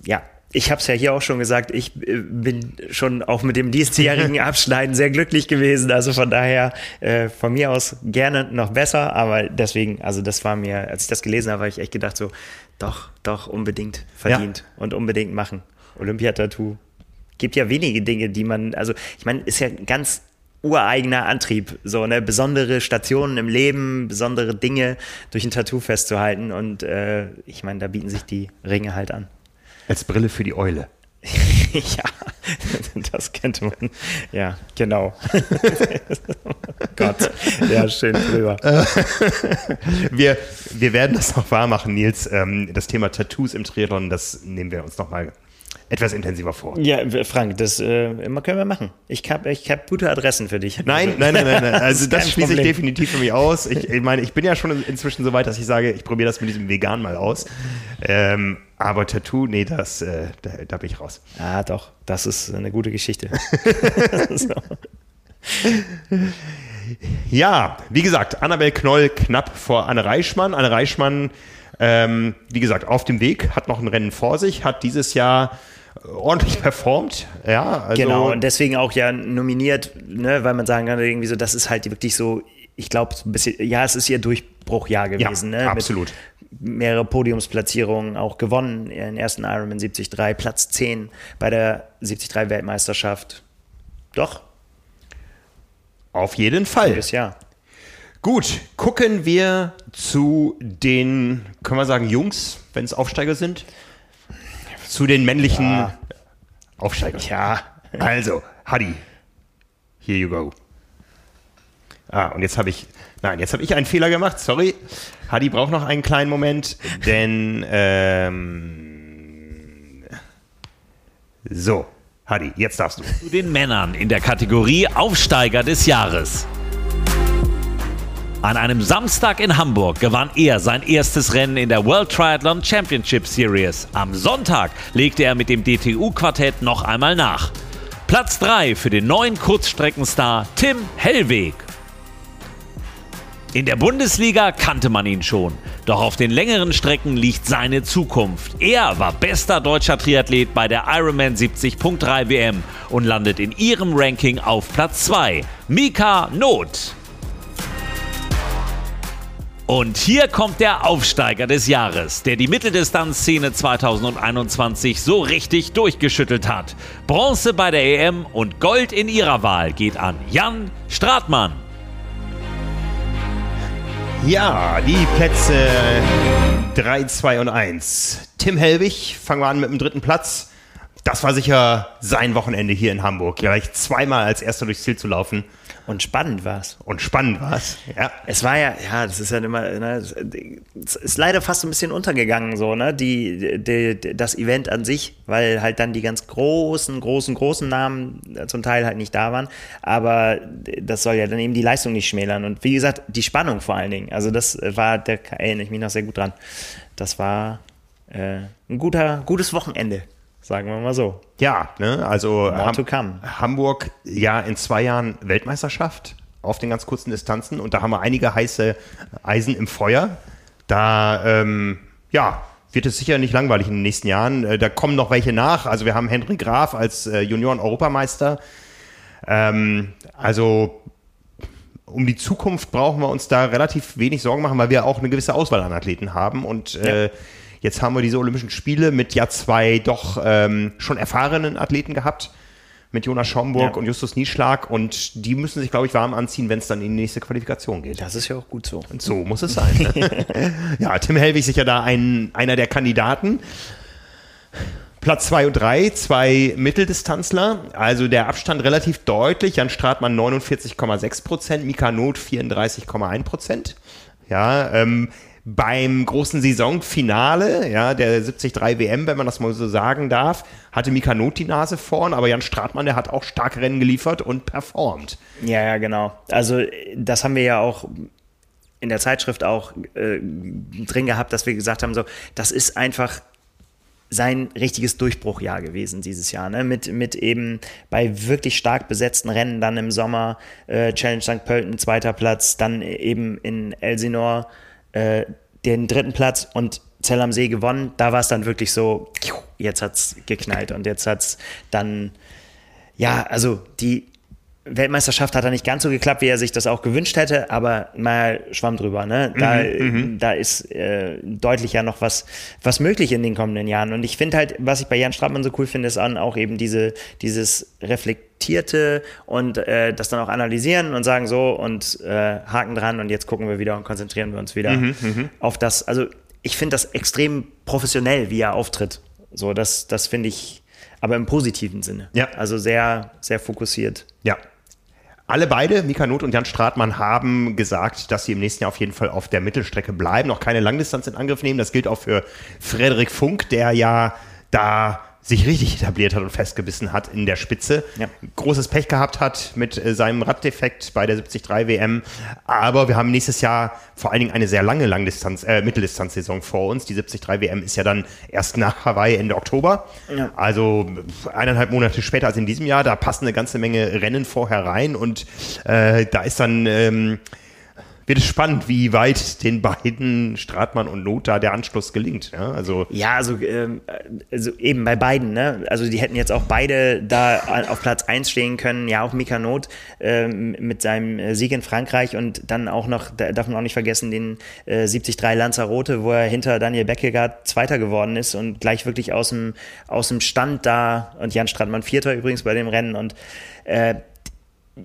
Ja, ich habe es ja hier auch schon gesagt, ich äh, bin schon auch mit dem diesjährigen Abschneiden sehr glücklich gewesen. Also von daher äh, von mir aus gerne noch besser, aber deswegen, also das war mir, als ich das gelesen habe, habe ich echt gedacht so, doch, doch unbedingt verdient ja. und unbedingt machen. Olympiatattoo gibt ja wenige Dinge, die man, also ich meine, ist ja ganz ureigener Antrieb, so eine besondere Stationen im Leben, besondere Dinge durch ein Tattoo festzuhalten und äh, ich meine, da bieten sich die Ringe halt an. Als Brille für die Eule. ja, das kennt man. Ja, genau. Gott, ja, schön drüber. wir, wir werden das noch wahr machen, Nils. Ähm, das Thema Tattoos im Triathlon, das nehmen wir uns noch mal etwas intensiver vor. Ja, Frank, das äh, können wir machen. Ich habe ich hab gute Adressen für dich. Nein, nein, nein, nein. nein. Also das, das schließe ich definitiv für mich aus. Ich, ich, meine, ich bin ja schon inzwischen so weit, dass ich sage, ich probiere das mit diesem Vegan mal aus. Ähm, aber Tattoo, nee, das, äh, da, da, bin ich raus. Ah, doch, das ist eine gute Geschichte. so. Ja, wie gesagt, Annabel Knoll knapp vor Anne Reichmann. Anne Reichmann, ähm, wie gesagt, auf dem Weg, hat noch ein Rennen vor sich, hat dieses Jahr ordentlich performt. Ja, also genau, und deswegen auch ja nominiert, ne, weil man sagen kann, irgendwie so, das ist halt wirklich so, ich glaube, ein bisschen, ja, es ist ihr Durchbruchjahr gewesen. Ja, ne, absolut. mehrere Podiumsplatzierungen auch gewonnen, ihren ersten Ironman 73, Platz 10 bei der 73 Weltmeisterschaft. Doch. Auf jeden Fall. Jahr. Gut, gucken wir zu den, können wir sagen, Jungs, wenn es Aufsteiger sind? zu den männlichen ja. Aufsteigern. Ja. Also, Hadi, here you go. Ah, und jetzt habe ich, nein, jetzt habe ich einen Fehler gemacht, sorry. Hadi braucht noch einen kleinen Moment, denn, ähm, so, Hadi, jetzt darfst du. Zu den Männern in der Kategorie Aufsteiger des Jahres. An einem Samstag in Hamburg gewann er sein erstes Rennen in der World Triathlon Championship Series. Am Sonntag legte er mit dem DTU-Quartett noch einmal nach. Platz 3 für den neuen Kurzstreckenstar Tim Hellweg. In der Bundesliga kannte man ihn schon, doch auf den längeren Strecken liegt seine Zukunft. Er war bester deutscher Triathlet bei der Ironman 70.3 WM und landet in ihrem Ranking auf Platz 2. Mika Not. Und hier kommt der Aufsteiger des Jahres, der die Mitteldistanzszene 2021 so richtig durchgeschüttelt hat. Bronze bei der EM und Gold in ihrer Wahl geht an Jan Stratmann. Ja, die Plätze 3, 2 und 1. Tim Helwig, fangen wir an mit dem dritten Platz. Das war sicher sein Wochenende hier in Hamburg. Gleich zweimal als erster durchs Ziel zu laufen. Und spannend war es. Und spannend war es, ja. Es war ja, ja, das ist ja immer, ne, es ist leider fast ein bisschen untergegangen, so, ne, die, die, das Event an sich, weil halt dann die ganz großen, großen, großen Namen zum Teil halt nicht da waren. Aber das soll ja dann eben die Leistung nicht schmälern. Und wie gesagt, die Spannung vor allen Dingen. Also das war, da erinnere ich mich noch sehr gut dran. Das war äh, ein guter, gutes Wochenende. Sagen wir mal so. Ja, ne, also Ham Hamburg ja in zwei Jahren Weltmeisterschaft auf den ganz kurzen Distanzen und da haben wir einige heiße Eisen im Feuer. Da ähm, ja, wird es sicher nicht langweilig in den nächsten Jahren. Äh, da kommen noch welche nach. Also wir haben Henry Graf als äh, Junioren-Europameister. Ähm, also um die Zukunft brauchen wir uns da relativ wenig Sorgen machen, weil wir auch eine gewisse Auswahl an Athleten haben und äh, ja. Jetzt haben wir diese Olympischen Spiele mit ja zwei doch ähm, schon erfahrenen Athleten gehabt, mit Jonas Schaumburg ja. und Justus Nieschlag. Und die müssen sich, glaube ich, warm anziehen, wenn es dann in die nächste Qualifikation geht. Das ist ja auch gut so. Und so muss es sein. Ne? ja, Tim Hellwig sicher da ein, einer der Kandidaten. Platz 2 und 3, zwei Mitteldistanzler. Also der Abstand relativ deutlich. Jan Stratmann 49,6 Prozent, Mika Not 34,1 Prozent. Ja, ähm, beim großen Saisonfinale, ja, der 73 WM, wenn man das mal so sagen darf, hatte Mika Not die Nase vorn, aber Jan Stratmann, der hat auch starke Rennen geliefert und performt. Ja, ja, genau. Also das haben wir ja auch in der Zeitschrift auch äh, drin gehabt, dass wir gesagt haben, so, das ist einfach sein richtiges Durchbruchjahr gewesen dieses Jahr, ne? mit, mit eben bei wirklich stark besetzten Rennen dann im Sommer, äh, Challenge St. Pölten, zweiter Platz, dann eben in Elsinore, äh, den dritten Platz und Zell am See gewonnen. Da war es dann wirklich so, jetzt hat es geknallt und jetzt hat es dann, ja, also die Weltmeisterschaft hat da nicht ganz so geklappt, wie er sich das auch gewünscht hätte, aber mal schwamm drüber. Ne? Da, mhm, mhm. da ist äh, deutlich ja noch was, was möglich in den kommenden Jahren. Und ich finde halt, was ich bei Jan Straßmann so cool finde, ist an auch eben diese, dieses reflektierte und äh, das dann auch analysieren und sagen so und äh, Haken dran und jetzt gucken wir wieder und konzentrieren wir uns wieder mhm, mhm. auf das. Also ich finde das extrem professionell, wie er auftritt. So, das, das finde ich, aber im positiven Sinne. Ja. Also sehr, sehr fokussiert. Ja, alle beide, Mika Not und Jan Stratmann, haben gesagt, dass sie im nächsten Jahr auf jeden Fall auf der Mittelstrecke bleiben, noch keine Langdistanz in Angriff nehmen. Das gilt auch für Frederik Funk, der ja da sich richtig etabliert hat und festgebissen hat in der Spitze. Ja. Großes Pech gehabt hat mit äh, seinem Raddefekt bei der 73 WM. Aber wir haben nächstes Jahr vor allen Dingen eine sehr lange Langdistanz, äh, Mitteldistanzsaison vor uns. Die 73 WM ist ja dann erst nach Hawaii Ende Oktober. Ja. Also eineinhalb Monate später als in diesem Jahr. Da passen eine ganze Menge Rennen vorher rein und äh, da ist dann ähm, wird es spannend, wie weit den beiden Stratmann und Nota der Anschluss gelingt. Ja, also, ja, also, ähm, also eben bei beiden. Ne? Also die hätten jetzt auch beide da auf Platz 1 stehen können. Ja, auch Mika Not ähm, mit seinem Sieg in Frankreich und dann auch noch, da darf man auch nicht vergessen, den äh, 73 Lanzarote, wo er hinter Daniel Beckegaard Zweiter geworden ist und gleich wirklich aus dem, aus dem Stand da und Jan Stratmann Vierter übrigens bei dem Rennen und äh,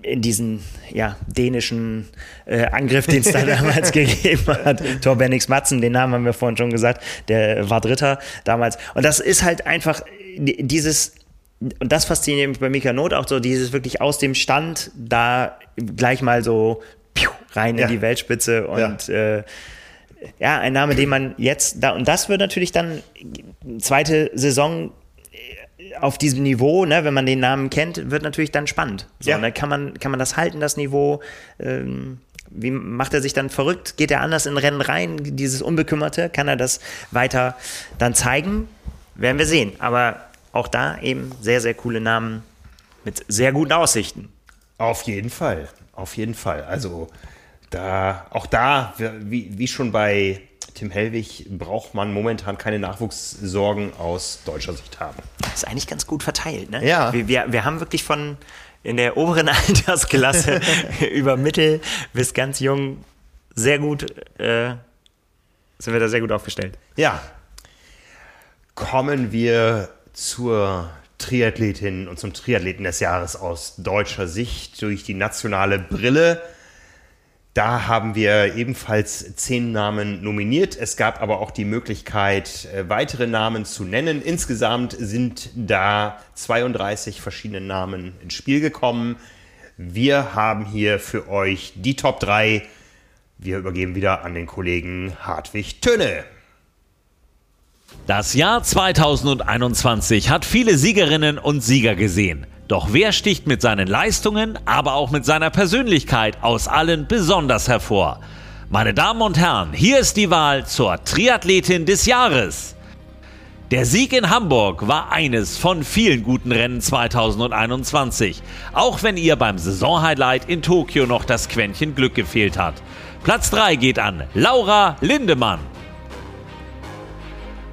in diesen ja, dänischen äh, Angriff, den es da damals gegeben hat. Torbenix Matzen, den Namen haben wir vorhin schon gesagt, der war Dritter damals. Und das ist halt einfach dieses, und das fasziniert mich bei Mika Not auch so, dieses wirklich aus dem Stand da gleich mal so piu, rein ja. in die Weltspitze und ja. Äh, ja, ein Name, den man jetzt da, und das wird natürlich dann zweite Saison auf diesem Niveau, ne, wenn man den Namen kennt, wird natürlich dann spannend. So, ja. ne, kann, man, kann man das halten, das Niveau? Ähm, wie macht er sich dann verrückt? Geht er anders in Rennen rein? Dieses Unbekümmerte, kann er das weiter dann zeigen? Werden wir sehen. Aber auch da eben sehr, sehr coole Namen mit sehr guten Aussichten. Auf jeden Fall, auf jeden Fall. Also da, auch da, wie, wie schon bei Tim Hellwig braucht man momentan keine Nachwuchssorgen aus deutscher Sicht haben. Das ist eigentlich ganz gut verteilt, ne? Ja. Wir, wir, wir haben wirklich von in der oberen Altersklasse über Mittel bis ganz jung sehr gut, äh, sind wir da sehr gut aufgestellt. Ja. Kommen wir zur Triathletin und zum Triathleten des Jahres aus deutscher Sicht durch die nationale Brille. Da haben wir ebenfalls zehn Namen nominiert. Es gab aber auch die Möglichkeit, äh, weitere Namen zu nennen. Insgesamt sind da 32 verschiedene Namen ins Spiel gekommen. Wir haben hier für euch die Top 3. Wir übergeben wieder an den Kollegen Hartwig Tönne. Das Jahr 2021 hat viele Siegerinnen und Sieger gesehen. Doch wer sticht mit seinen Leistungen, aber auch mit seiner Persönlichkeit aus allen besonders hervor? Meine Damen und Herren, hier ist die Wahl zur Triathletin des Jahres. Der Sieg in Hamburg war eines von vielen guten Rennen 2021, auch wenn ihr beim Saisonhighlight in Tokio noch das Quäntchen Glück gefehlt hat. Platz 3 geht an Laura Lindemann.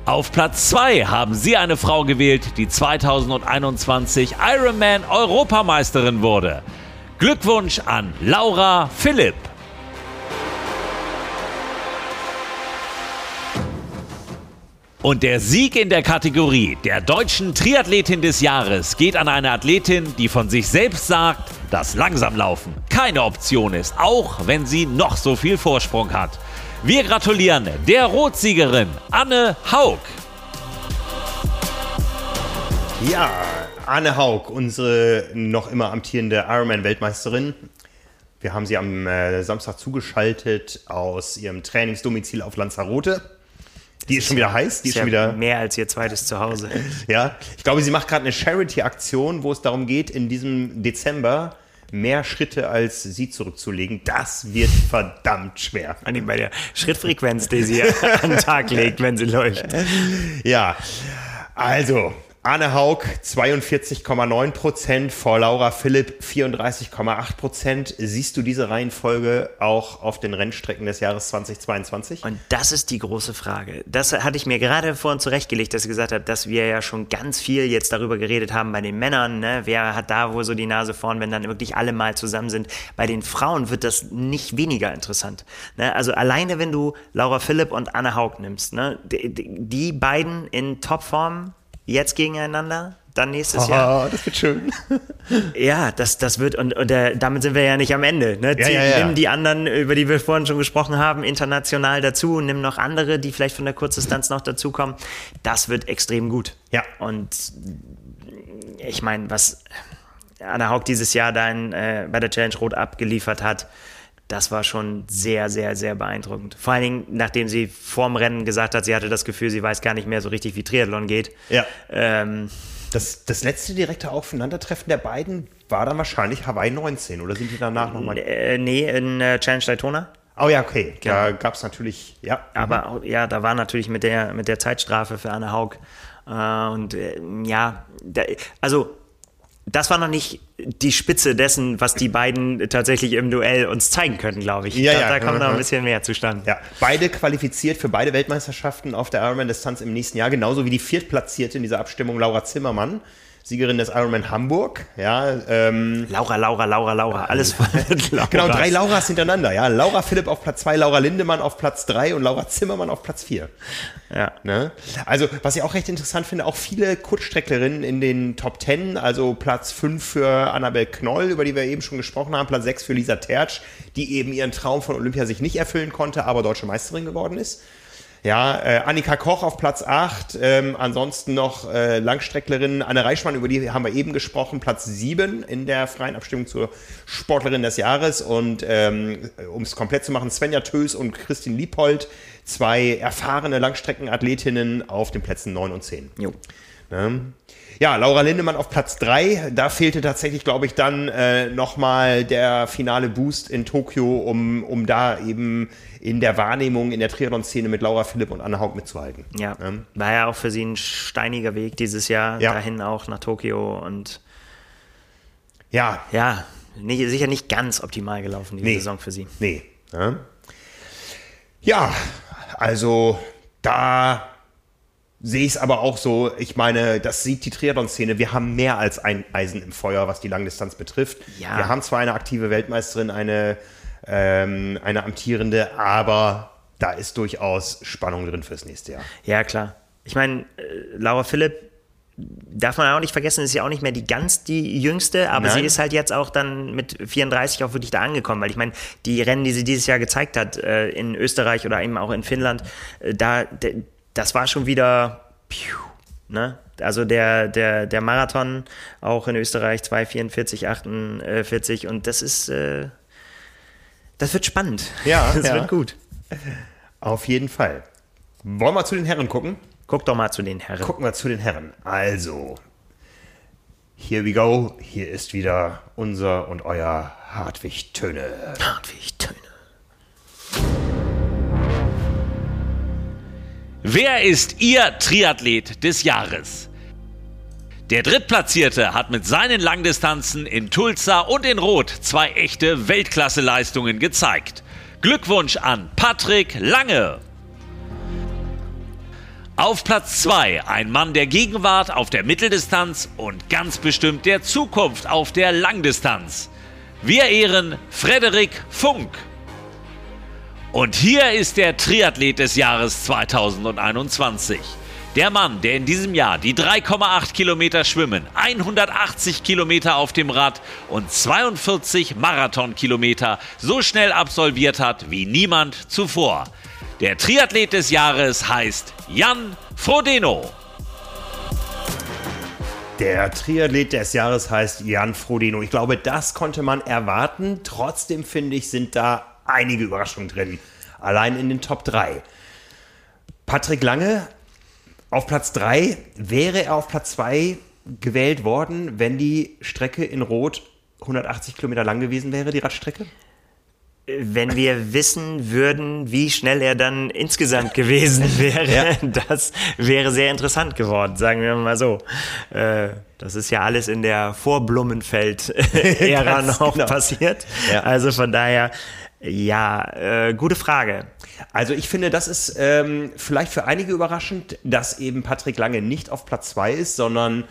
Auf Platz 2 haben Sie eine Frau gewählt, die 2021 Ironman Europameisterin wurde. Glückwunsch an Laura Philipp. Und der Sieg in der Kategorie der deutschen Triathletin des Jahres geht an eine Athletin, die von sich selbst sagt, dass Langsamlaufen keine Option ist, auch wenn sie noch so viel Vorsprung hat. Wir gratulieren der Rotsiegerin Anne Haug. Ja, Anne Haug, unsere noch immer amtierende Ironman-Weltmeisterin. Wir haben sie am äh, Samstag zugeschaltet aus ihrem Trainingsdomizil auf Lanzarote. Die ist, ist schon wieder heiß. Die ist, ist schon wieder mehr als ihr zweites Zuhause. ja, ich glaube, sie macht gerade eine Charity-Aktion, wo es darum geht, in diesem Dezember mehr Schritte als sie zurückzulegen, das wird verdammt schwer. An bei der Schrittfrequenz, die sie an den Tag legt, wenn sie läuft. Ja, also Anne Haug 42,9 Prozent, vor Laura Philipp 34,8 Prozent. Siehst du diese Reihenfolge auch auf den Rennstrecken des Jahres 2022? Und das ist die große Frage. Das hatte ich mir gerade vorhin zurechtgelegt, dass ich gesagt habe, dass wir ja schon ganz viel jetzt darüber geredet haben bei den Männern. Ne? Wer hat da wohl so die Nase vorn, wenn dann wirklich alle mal zusammen sind? Bei den Frauen wird das nicht weniger interessant. Ne? Also alleine, wenn du Laura Philipp und Anne Haug nimmst, ne? die, die beiden in Topform jetzt gegeneinander, dann nächstes oh, Jahr. das wird schön. Ja, das, das wird, und, und der, damit sind wir ja nicht am Ende. Ne? Ja, ja, ja. Nimm die anderen, über die wir vorhin schon gesprochen haben, international dazu, nimm noch andere, die vielleicht von der Kurzdistanz noch dazukommen. Das wird extrem gut. Ja. Und ich meine, was Anna Haug dieses Jahr dann äh, bei der Challenge Rot abgeliefert hat, das war schon sehr, sehr, sehr beeindruckend. Vor allen Dingen, nachdem sie vorm Rennen gesagt hat, sie hatte das Gefühl, sie weiß gar nicht mehr so richtig, wie Triathlon geht. Ja. Ähm, Das, das letzte direkte Aufeinandertreffen der beiden war dann wahrscheinlich Hawaii 19 oder sind die danach nochmal? äh, nee, in äh, Challenge Daytona. Oh ja, okay. Da Genau. gab es natürlich, ja. Aber auch, ja, da war natürlich mit der, mit der Zeitstrafe für Anne Haug. Äh, und äh, ja, da, also das war noch nicht die Spitze dessen, was die beiden tatsächlich im Duell uns zeigen können, glaube ich. Ja, da, ja. da kommt noch ein Mhm. bisschen mehr zustande. Ja, beide qualifiziert für beide Weltmeisterschaften auf der Ironman-Distanz im nächsten Jahr, genauso wie die viertplatzierte in dieser Abstimmung Laura Zimmermann, Siegerin des Ironman Hamburg. Ja, ähm, Laura, Laura, Laura, Laura, alles Lauras. genau, drei Lauras hintereinander. Ja, Laura Philipp auf Platz zwei, Laura Lindemann auf Platz drei und Laura Zimmermann auf Platz vier. Ja. Ne? Also, was ich auch recht interessant finde, auch viele Kurzstrecklerinnen in den Top 10, also Platz 5 für Annabel Knoll, über die wir eben schon gesprochen haben, Platz 6 für Lisa Tertsch, die eben ihren Traum von Olympia sich nicht erfüllen konnte, aber deutsche Meisterin geworden ist. Ja, äh, Annika Koch auf Platz 8, ähm, ansonsten noch äh, Langstrecklerin Anne Reichmann, über die haben wir eben gesprochen, Platz 7 in der freien Abstimmung zur Sportlerin des Jahres und ähm, um es komplett zu machen, Svenja Tös und Christine Liephold, zwei erfahrene Langstreckenathletinnen auf den Plätzen 9 und 10. Jo. Ne? Ja, Laura Lindemann auf Platz 3. Da fehlte tatsächlich, glaube ich, dann äh, nochmal der finale Boost in Tokio, um, um da eben in der Wahrnehmung in der Triathlon-Szene mit Laura Philipp und Anne Haug mitzuhalten. Ja, Ne? war ja auch für sie ein steiniger Weg dieses Jahr, Ja. dahin auch nach Tokio und Ja, ja, nicht, sicher nicht ganz optimal gelaufen, die Nee. Saison für sie. nee. Ne? Ja, also da sehe ich es aber auch so, ich meine, das sieht die Triathlon-Szene, wir haben mehr als ein Eisen im Feuer, was die Langdistanz betrifft. Ja. Wir haben zwar eine aktive Weltmeisterin, eine, ähm, eine amtierende, aber da ist durchaus Spannung drin fürs nächste Jahr. Ja, klar. Ich meine, äh, Laura Philipp darf man auch nicht vergessen, ist ja auch nicht mehr die ganz die jüngste, aber Nein. sie ist halt jetzt auch dann mit 34 auch wirklich da angekommen, weil ich meine, die Rennen, die sie dieses Jahr gezeigt hat, äh, in Österreich oder eben auch in Finnland, äh, da, das war schon wieder, piu, ne? Also der, der, der Marathon auch in Österreich 2,44, 48 und das ist, äh, das wird spannend. Ja, das ja. wird gut. Auf jeden Fall. Wollen wir zu den Herren gucken? Guck doch mal zu den Herren. Gucken wir zu den Herren. Also, here we go. Hier ist wieder unser und euer Hartwig Töne. Hartwig Töne. Wer ist Ihr Triathlet des Jahres? Der Drittplatzierte hat mit seinen Langdistanzen in Tulsa und in Rot zwei echte Weltklasseleistungen gezeigt. Glückwunsch an Patrick Lange. Auf Platz 2 ein Mann der Gegenwart auf der Mitteldistanz und ganz bestimmt der Zukunft auf der Langdistanz. Wir ehren Frederik Funk. Und hier ist der Triathlet des Jahres 2021. Der Mann, der in diesem Jahr die 3,8 Kilometer schwimmen, 180 Kilometer auf dem Rad und 42 Marathonkilometer so schnell absolviert hat wie niemand zuvor. Der Triathlet des Jahres heißt Jan Frodeno. Der Triathlet des Jahres heißt Jan Frodeno. Ich glaube, das konnte man erwarten. Trotzdem finde ich, sind da einige Überraschungen drin. Allein in den Top 3. Patrick Lange auf Platz 3. Wäre er auf Platz 2 gewählt worden, wenn die Strecke in Rot 180 Kilometer lang gewesen wäre, die Radstrecke? wenn wir wissen würden, wie schnell er dann insgesamt gewesen wäre, ja. das wäre sehr interessant geworden, sagen wir mal so. Äh, das ist ja alles in der Vorblumenfeld-Ära noch genau. passiert. Ja. Also von daher, ja, äh, gute Frage. Also ich finde, das ist ähm, vielleicht für einige überraschend, dass eben Patrick Lange nicht auf Platz 2 ist, sondern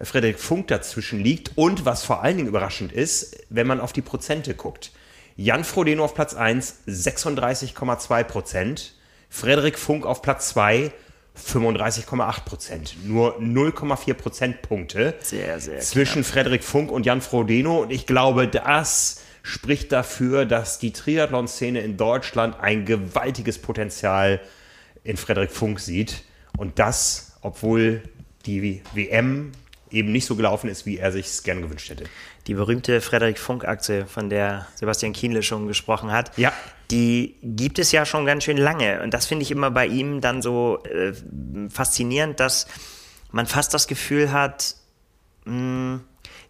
Frederik Funk dazwischen liegt. Und was vor allen Dingen überraschend ist, wenn man auf die Prozente guckt. Jan Frodeno auf Platz 1, 36,2 Prozent. Frederik Funk auf Platz 2, 35,8 Prozent. Nur 0,4 Prozentpunkte sehr, sehr zwischen knapp. Frederik Funk und Jan Frodeno. Und ich glaube, das spricht dafür, dass die Triathlon-Szene in Deutschland ein gewaltiges Potenzial in Frederik Funk sieht. Und das, obwohl die WM eben nicht so gelaufen ist, wie er sich es gerne gewünscht hätte. Die berühmte Frederik Funk-Aktie, von der Sebastian Kienle schon gesprochen hat, ja. die gibt es ja schon ganz schön lange. Und das finde ich immer bei ihm dann so äh, faszinierend, dass man fast das Gefühl hat, mh, hm,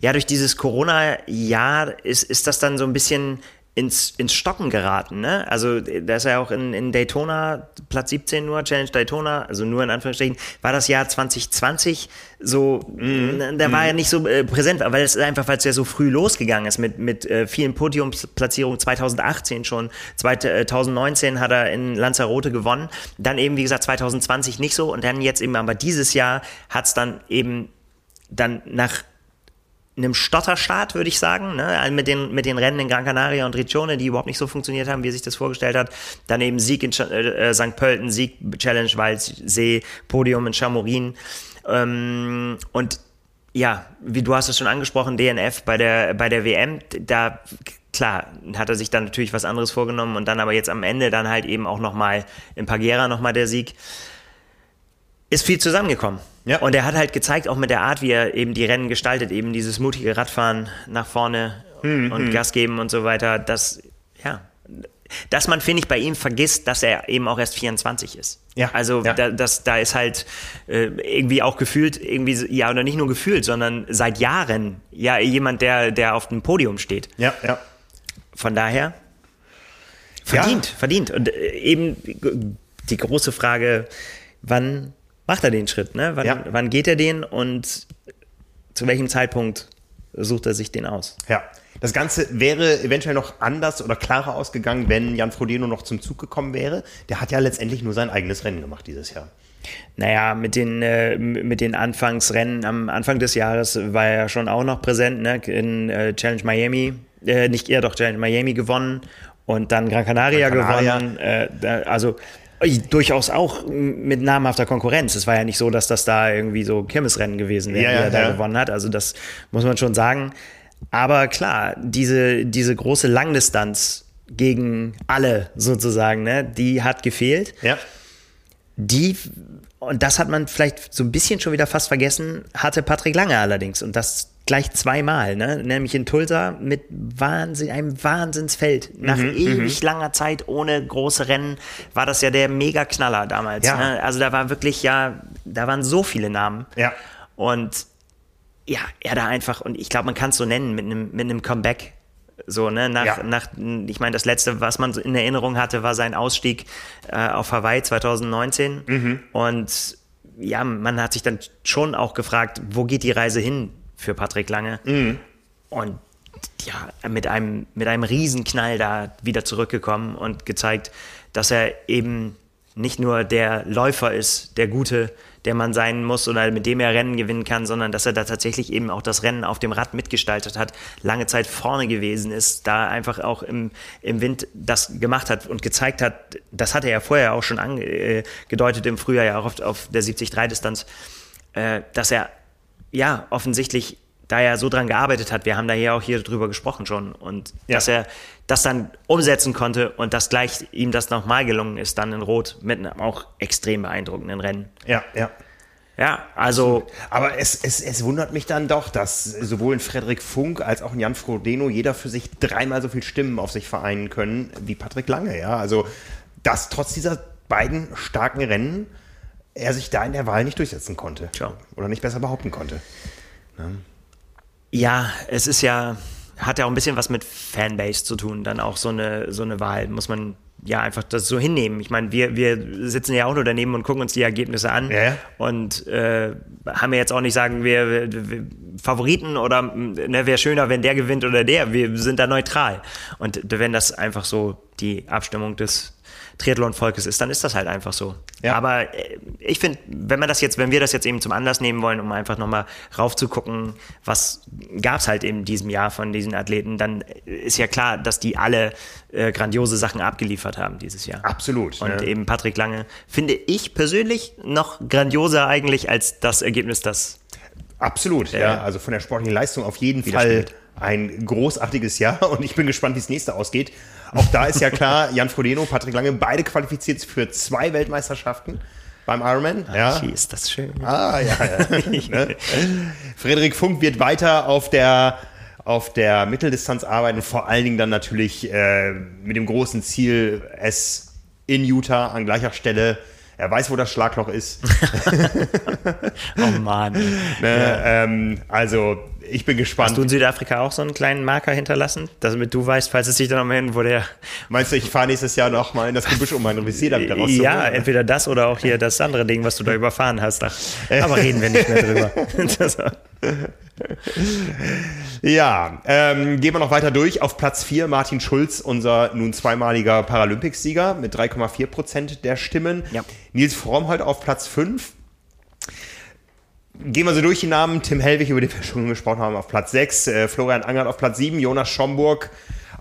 ja, durch dieses Corona-Jahr ist, ist das dann so ein bisschen ins, ins Stocken geraten. Ne? Also da ist ja auch in, in Daytona, Platz 17 nur, Challenge Daytona, also nur in Anführungsstrichen, war das Jahr 2020 so, mm, da war er nicht so äh, präsent, weil es einfach, weil es ja so früh losgegangen ist mit, mit äh, vielen Podiumsplatzierungen, 2018 schon, 2019 hat er in Lanzarote gewonnen, dann eben, wie gesagt, 2020 nicht so und dann jetzt eben, aber dieses Jahr hat es dann eben dann nach einem Stotterstart, würde ich sagen, ne? mit, den, mit den Rennen in Gran Canaria und Riccione, die überhaupt nicht so funktioniert haben, wie er sich das vorgestellt hat. Dann eben Sieg in äh, St. Pölten, Sieg Challenge Waldsee, Podium in Chamorin. Ähm, und ja, wie du hast es schon angesprochen, DNF bei der, bei der WM, da klar, hat er sich dann natürlich was anderes vorgenommen und dann aber jetzt am Ende dann halt eben auch nochmal in Pagera nochmal der Sieg. Ist viel zusammengekommen. Ja. Und er hat halt gezeigt, auch mit der Art, wie er eben die Rennen gestaltet, eben dieses mutige Radfahren nach vorne hm, und hm. Gas geben und so weiter, dass, ja, dass man, finde ich, bei ihm vergisst, dass er eben auch erst 24 ist. Ja. Also ja. Da, das, da ist halt äh, irgendwie auch gefühlt, irgendwie, ja, oder nicht nur gefühlt, sondern seit Jahren ja jemand, der, der auf dem Podium steht. Ja, ja. Von daher, verdient, ja. verdient. Und äh, eben die große Frage, wann macht er den Schritt? Ne? Wann, ja. wann geht er den und zu welchem Zeitpunkt sucht er sich den aus? Ja. Das Ganze wäre eventuell noch anders oder klarer ausgegangen, wenn Jan Frodeno noch zum Zug gekommen wäre. Der hat ja letztendlich nur sein eigenes Rennen gemacht dieses Jahr. Naja, mit den, äh, mit den Anfangsrennen am Anfang des Jahres war er schon auch noch präsent, ne? in äh, Challenge Miami, äh, nicht eher doch Challenge Miami gewonnen und dann Gran Canaria, Gran Canaria. gewonnen. Äh, also durchaus auch mit namhafter Konkurrenz. Es war ja nicht so, dass das da irgendwie so Kirmesrennen gewesen wäre, ja, die er da ja. gewonnen hat. Also das muss man schon sagen. Aber klar, diese, diese große Langdistanz gegen alle sozusagen, ne, die hat gefehlt. Ja. Die, und das hat man vielleicht so ein bisschen schon wieder fast vergessen, hatte Patrick Lange allerdings. Und das gleich zweimal, ne? nämlich in Tulsa mit Wahnsinn, einem Wahnsinnsfeld. Nach mhm, ewig mhm. langer Zeit ohne große Rennen war das ja der Mega-Knaller damals. Ja. Ne? Also da war wirklich ja, da waren so viele Namen. Ja. Und ja, er da einfach, und ich glaube, man kann es so nennen, mit einem mit einem Comeback. So, ne, nach, ja. nach, ich meine, das letzte, was man in Erinnerung hatte, war sein Ausstieg äh, auf Hawaii 2019. Mhm. Und ja, man hat sich dann schon auch gefragt, wo geht die Reise hin für Patrick Lange. Mhm. Und ja, mit einem, mit einem Riesenknall da wieder zurückgekommen und gezeigt, dass er eben nicht nur der Läufer ist, der Gute, der man sein muss oder mit dem er Rennen gewinnen kann, sondern dass er da tatsächlich eben auch das Rennen auf dem Rad mitgestaltet hat, lange Zeit vorne gewesen ist, da einfach auch im, im Wind das gemacht hat und gezeigt hat, das hat er ja vorher auch schon angedeutet äh, im Frühjahr ja auch auf, auf der 70-3-Distanz, äh, dass er ja, offensichtlich da er so dran gearbeitet hat, wir haben da ja auch hier drüber gesprochen schon und ja. dass er das dann umsetzen konnte und dass gleich ihm das nochmal gelungen ist, dann in Rot mit einem auch extrem beeindruckenden Rennen. Ja, ja. Ja, also. Aber es, es, es wundert mich dann doch, dass sowohl in Frederik Funk als auch in Jan Frodeno jeder für sich dreimal so viel Stimmen auf sich vereinen können wie Patrick Lange, ja. Also, dass trotz dieser beiden starken Rennen er sich da in der Wahl nicht durchsetzen konnte. Tja. Oder nicht besser behaupten konnte. Ne? Ja, es ist ja, hat ja auch ein bisschen was mit Fanbase zu tun, dann auch so eine, so eine Wahl, muss man ja einfach das so hinnehmen. Ich meine, wir, wir sitzen ja auch nur daneben und gucken uns die Ergebnisse an Ja. und äh, haben ja jetzt auch nicht sagen, wir, wir, wir Favoriten oder ne, wäre schöner, wenn der gewinnt oder der. Wir sind da neutral. Und wenn das einfach so die Abstimmung des Triathlon-Volkes ist, dann ist das halt einfach so. Ja. Aber äh, ich finde, wenn man das jetzt, wenn wir das jetzt eben zum Anlass nehmen wollen, um einfach nochmal raufzugucken, was gab es halt in diesem Jahr von diesen Athleten, dann ist ja klar, dass die alle äh, grandiose Sachen abgeliefert haben dieses Jahr. Absolut. Und ne? eben Patrick Lange finde ich persönlich noch grandioser eigentlich als das Ergebnis, das Absolut, ja. Also von der sportlichen Leistung auf jeden Fall ein großartiges Jahr und ich bin gespannt, wie das nächste ausgeht. Auch da ist ja klar, Jan Frodeno, Patrick Lange, beide qualifiziert für zwei Weltmeisterschaften beim Ironman. Ja. Wie ist das schön. Ah, ja, ja. ne? Frederik Funk wird weiter auf der, auf der Mitteldistanz arbeiten, vor allen Dingen dann natürlich äh, mit dem großen Ziel, es in Utah an gleicher Stelle, er weiß, wo das Schlagloch ist. Oh Mann. Ne? Ähm, also, ich bin gespannt. Hast du in Südafrika auch so einen kleinen Marker hinterlassen, damit du weißt, falls es dich dann noch mal hin, wo der. Meinst du, ich fahre nächstes Jahr noch mal in das Gebüsch, um meinen Visier da wieder rauszuholen? Ja, entweder das oder auch hier das andere Ding, was du da überfahren hast. Ach, aber reden wir nicht mehr drüber. Ja, ähm, gehen wir noch weiter durch. Auf Platz 4 Martin Schulz, unser nun zweimaliger Paralympicsieger mit 3,4 Prozent der Stimmen. Ja. Nils Frommholt auf Platz 5. Gehen wir so durch die Namen. Tim Hellwig, über den wir schon gesprochen haben, auf Platz 6. Äh, Florian Angert auf Platz 7. Jonas Schomburg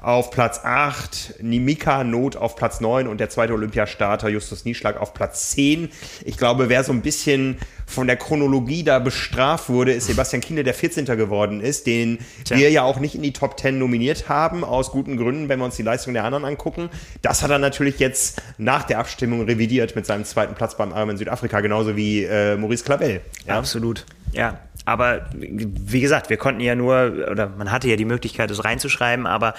auf Platz 8. Nimika Not auf Platz 9. Und der zweite Olympiastarter Justus Nieschlag auf Platz 10. Ich glaube, wer so ein bisschen von der Chronologie da bestraft wurde, ist Sebastian Kiene, der 14. geworden ist, den Tja. wir ja auch nicht in die Top 10 nominiert haben, aus guten Gründen, wenn wir uns die Leistung der anderen angucken. Das hat er natürlich jetzt nach der Abstimmung revidiert mit seinem zweiten Platz beim Ironman Südafrika, genauso wie äh, Maurice Clavel. Ja. Absolut. Ja. Aber wie gesagt, wir konnten ja nur, oder man hatte ja die Möglichkeit, es reinzuschreiben, aber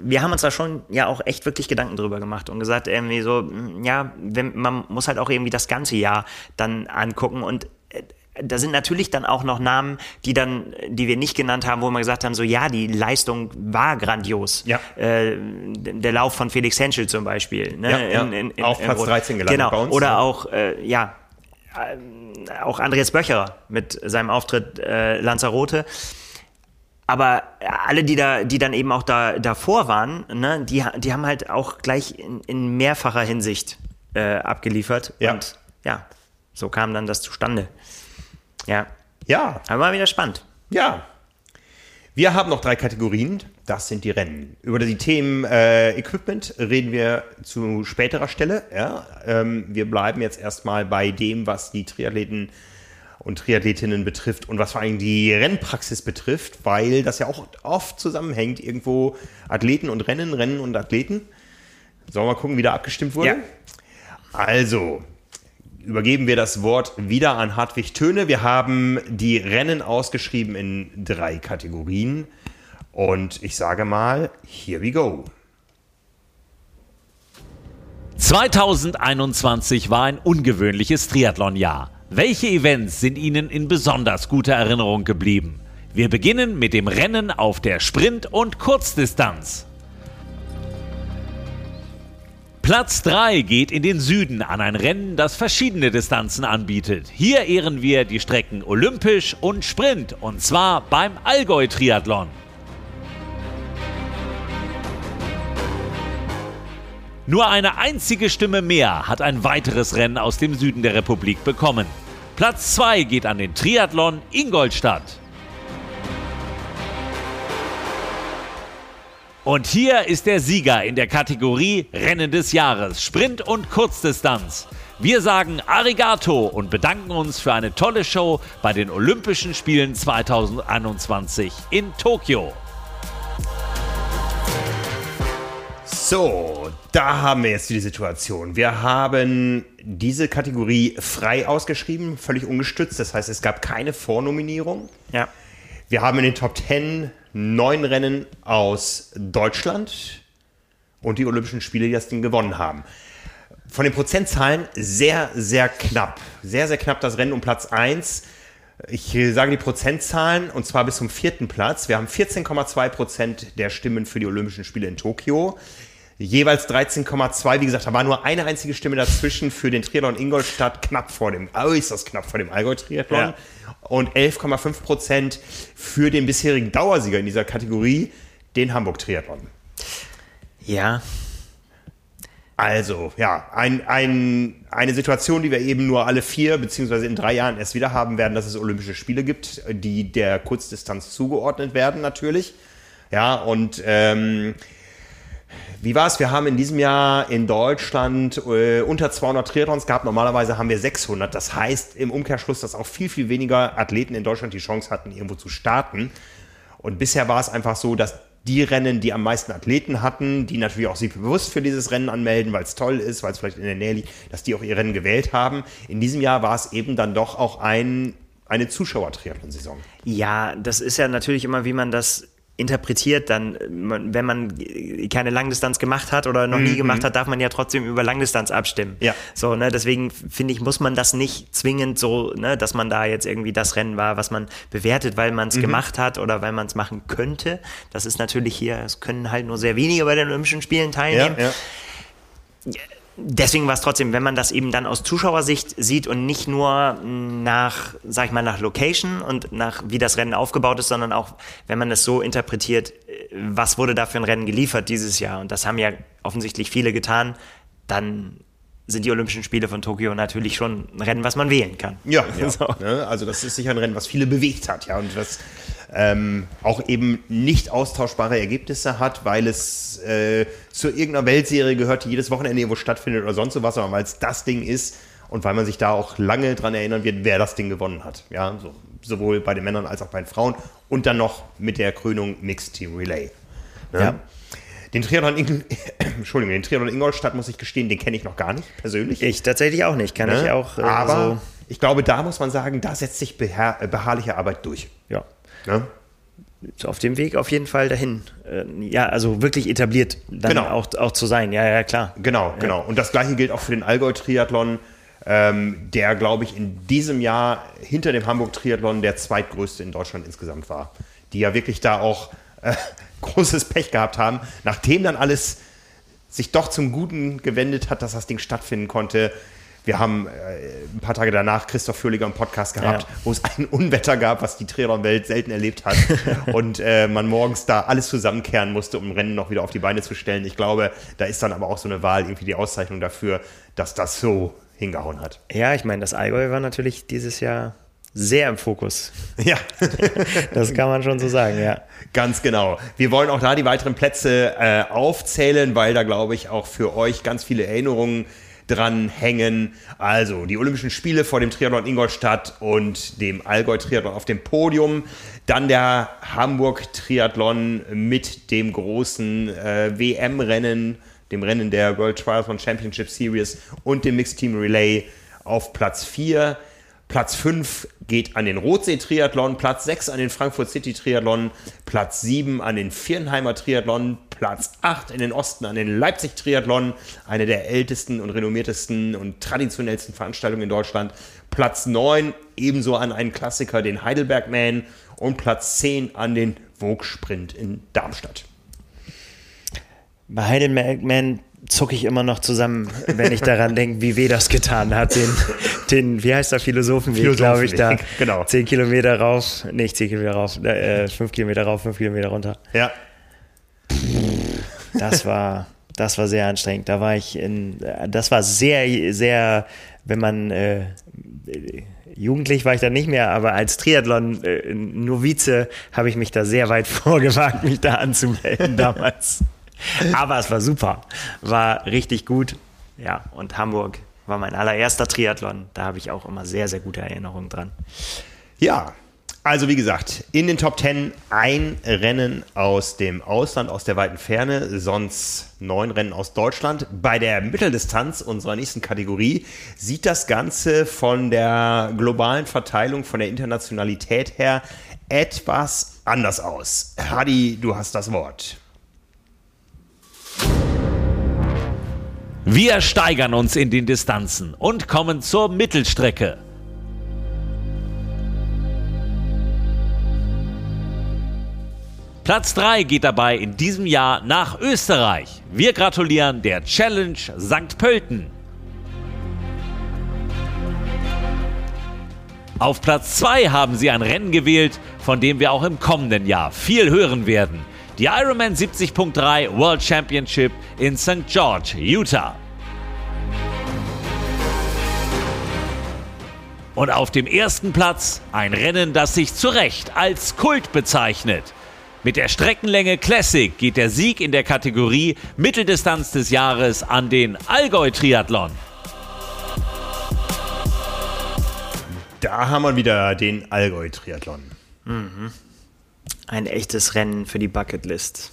wir haben uns da schon ja auch echt wirklich Gedanken drüber gemacht und gesagt, irgendwie so, mm, ja, wenn, man muss halt auch irgendwie das ganze Jahr dann angucken und äh, da sind natürlich dann auch noch Namen, die dann, die wir nicht genannt haben, wo wir gesagt haben, so ja, die Leistung war grandios. Ja. Äh, der Lauf von Felix Henschel zum Beispiel. Ne? Ja, ja. Auf Platz 13 gelandet genau. bei uns, Oder auch, äh, ja, auch Andreas Böcherer mit seinem Auftritt äh, Lanzarote. Aber alle, die da, die dann eben auch da davor waren, ne, die, die haben halt auch gleich in, in mehrfacher Hinsicht äh, abgeliefert. Ja. Und ja, so kam dann das zustande. Ja, ja, aber war wieder spannend. ja. Wir haben noch drei Kategorien. Das sind die Rennen. Über die Themen äh, Equipment reden wir zu späterer Stelle. Ja? Ähm, wir bleiben jetzt erstmal bei dem, was die Triathleten und Triathletinnen betrifft und was vor allem die Rennpraxis betrifft, weil das ja auch oft zusammenhängt. Irgendwo Athleten und Rennen, Rennen und Athleten. Sollen wir mal gucken, wie da abgestimmt wurde? Ja. Also, übergeben wir das Wort wieder an Hartwig Töne. Wir haben die Rennen ausgeschrieben in drei Kategorien. Und ich sage mal, here we go. 2021 war ein ungewöhnliches Triathlonjahr. Welche Events sind Ihnen in besonders guter Erinnerung geblieben? Wir beginnen mit dem Rennen auf der Sprint- und Kurzdistanz. Platz 3 geht in den Süden an ein Rennen, das verschiedene Distanzen anbietet. Hier ehren wir die Strecken Olympisch und Sprint und zwar beim Allgäu Nur eine einzige Stimme mehr hat ein weiteres Rennen aus dem Süden der Republik bekommen. Platz 2 geht an den Triathlon Ingolstadt. Und hier ist der Sieger in der Kategorie Rennen des Jahres, Sprint und Kurzdistanz. Wir sagen Arigato und bedanken uns für eine tolle Show bei den Olympischen Spielen 2021 in Tokio. So, da haben wir jetzt die Situation. Wir haben diese Kategorie frei ausgeschrieben, völlig ungestützt. Das heißt, es gab keine Vornominierung. Ja. Wir haben in den Top 10 neun Rennen aus Deutschland und die Olympischen Spiele, die das Ding gewonnen haben. Von den Prozentzahlen sehr, sehr knapp. Sehr, sehr knapp das Rennen um Platz 1. Ich sage die Prozentzahlen und zwar bis zum vierten Platz. Wir haben 14,2 Prozent der Stimmen für die Olympischen Spiele in Tokio. Jeweils 13,2. Wie gesagt, da war nur eine einzige Stimme dazwischen für den Triathlon Ingolstadt, knapp vor dem, äußerst knapp vor dem Allgäu-Triathlon. Ja. Und 11,5 Prozent für den bisherigen Dauersieger in dieser Kategorie, den Hamburg-Triathlon. Ja, also, ja, ein, ein, eine Situation, die wir eben nur alle vier beziehungsweise in drei Jahren erst wieder haben werden, dass es Olympische Spiele gibt, die der Kurzdistanz zugeordnet werden natürlich. Ja, und ähm, wie war es? Wir haben in diesem Jahr in Deutschland äh, unter 200 Triathlons gehabt. Normalerweise haben wir 600. Das heißt im Umkehrschluss, dass auch viel, viel weniger Athleten in Deutschland die Chance hatten, irgendwo zu starten. Und bisher war es einfach so, dass die Rennen, die am meisten Athleten hatten, die natürlich auch sich bewusst für dieses Rennen anmelden, weil es toll ist, weil es vielleicht in der Nähe liegt, dass die auch ihr Rennen gewählt haben. In diesem Jahr war es eben dann doch auch ein, eine Zuschauer-Triathlon-Saison. Ja, das ist ja natürlich immer, wie man das interpretiert, dann, wenn man keine Langdistanz gemacht hat oder noch nie mhm. gemacht hat, darf man ja trotzdem über Langdistanz abstimmen. Ja. So, ne, deswegen finde ich, muss man das nicht zwingend so, ne, dass man da jetzt irgendwie das Rennen war, was man bewertet, weil man es mhm. gemacht hat oder weil man es machen könnte. Das ist natürlich hier, es können halt nur sehr wenige bei den Olympischen Spielen teilnehmen. Ja, ja deswegen war es trotzdem, wenn man das eben dann aus Zuschauersicht sieht und nicht nur nach, sag ich mal, nach Location und nach wie das Rennen aufgebaut ist, sondern auch, wenn man es so interpretiert, was wurde da für ein Rennen geliefert dieses Jahr? Und das haben ja offensichtlich viele getan, dann sind die Olympischen Spiele von Tokio natürlich schon ein Rennen, was man wählen kann. Ja, ja. So. Ne? also das ist sicher ein Rennen, was viele bewegt hat, ja, und was ähm, auch eben nicht austauschbare Ergebnisse hat, weil es äh, zu irgendeiner Weltserie gehört, die jedes Wochenende irgendwo stattfindet oder sonst sowas, sondern weil es das Ding ist und weil man sich da auch lange dran erinnern wird, wer das Ding gewonnen hat. Ja, so, sowohl bei den Männern als auch bei den Frauen und dann noch mit der Krönung Mixed Team Relay. Ne? Ja. Den Triathlon, Ingol Entschuldigung, den Triathlon Ingolstadt muss ich gestehen, den kenne ich noch gar nicht persönlich. Ich tatsächlich auch nicht, kann ne? ich auch. Äh, Aber so ich glaube, da muss man sagen, da setzt sich beharr beharrliche Arbeit durch. Ja. Ne? Auf dem Weg auf jeden Fall dahin. Äh, ja, also wirklich etabliert dann genau. auch, auch zu sein. Ja, ja, klar. Genau, ja. genau. Und das gleiche gilt auch für den Allgäu-Triathlon, ähm, der, glaube ich, in diesem Jahr hinter dem Hamburg-Triathlon der zweitgrößte in Deutschland insgesamt war. Die ja wirklich da auch äh, großes Pech gehabt haben, nachdem dann alles sich doch zum Guten gewendet hat, dass das Ding stattfinden konnte, wir haben äh, ein paar Tage danach Christoph Fürliger im Podcast gehabt, ja. wo es ein Unwetter gab, was die Triathlon-Welt selten erlebt hat. und äh, man morgens da alles zusammenkehren musste, um Rennen noch wieder auf die Beine zu stellen. Ich glaube, da ist dann aber auch so eine Wahl irgendwie die Auszeichnung dafür, dass das so hingehauen hat. Ja, ich meine, das Allgäu war natürlich dieses Jahr sehr im Fokus. Ja. das kann man schon so sagen, ja. Ganz genau. Wir wollen auch da die weiteren Plätze äh, aufzählen, weil da, glaube ich, auch für euch ganz viele Erinnerungen dranhängen. Also die Olympischen Spiele vor dem Triathlon Ingolstadt und dem Allgäu Triathlon auf dem Podium. Dann der Hamburg Triathlon mit dem großen äh, WM-Rennen, dem Rennen der World Triathlon Championship Series und dem Mixed Team Relay auf Platz 4. Platz 5 geht an den Rotsee-Triathlon, Platz 6 an den Frankfurt City-Triathlon, Platz 7 an den Vierenheimer Triathlon, Platz 8 in den Osten an den Leipzig-Triathlon, eine der ältesten und renommiertesten und traditionellsten Veranstaltungen in Deutschland, Platz 9 ebenso an einen Klassiker, den Heidelberg-Man und Platz 10 an den Vogue-Sprint in Darmstadt. Bei Heidelberg-Man zucke ich immer noch zusammen, wenn ich daran denke, wie weh das getan hat. Den, den wie heißt der Philosophenweg, glaube ich, da. Genau. Zehn Kilometer rauf, nicht zehn Kilometer rauf, äh, fünf Kilometer rauf, fünf Kilometer runter. Ja. Das war, das war sehr anstrengend. Da war ich in, das war sehr, sehr, wenn man, äh, Jugendlich war ich da nicht mehr, aber als Triathlon-Novize äh, habe ich mich da sehr weit vorgewagt, mich da anzumelden damals. Aber es war super. War richtig gut. Ja, und Hamburg war mein allererster Triathlon. Da habe ich auch immer sehr, sehr gute Erinnerungen dran. Ja, also wie gesagt, in den Top 10 ein Rennen aus dem Ausland, aus der weiten Ferne, sonst neun Rennen aus Deutschland. Bei der Mitteldistanz unserer nächsten Kategorie sieht das Ganze von der globalen Verteilung, von der Internationalität her etwas anders aus. Hadi, du hast das Wort. Wir steigern uns in den Distanzen und kommen zur Mittelstrecke. Platz 3 geht dabei in diesem Jahr nach Österreich. Wir gratulieren der Challenge St. Pölten. Auf Platz 2 haben sie ein Rennen gewählt, von dem wir auch im kommenden Jahr viel hören werden. Die Ironman 70.3 World Championship in St. George, Utah. Und auf dem ersten Platz ein Rennen, das sich zu Recht als Kult bezeichnet. Mit der Streckenlänge Classic geht der Sieg in der Kategorie Mitteldistanz des Jahres an den Allgäu Triathlon. Da haben wir wieder den Allgäu Triathlon. Mhm. Ein echtes Rennen für die Bucketlist.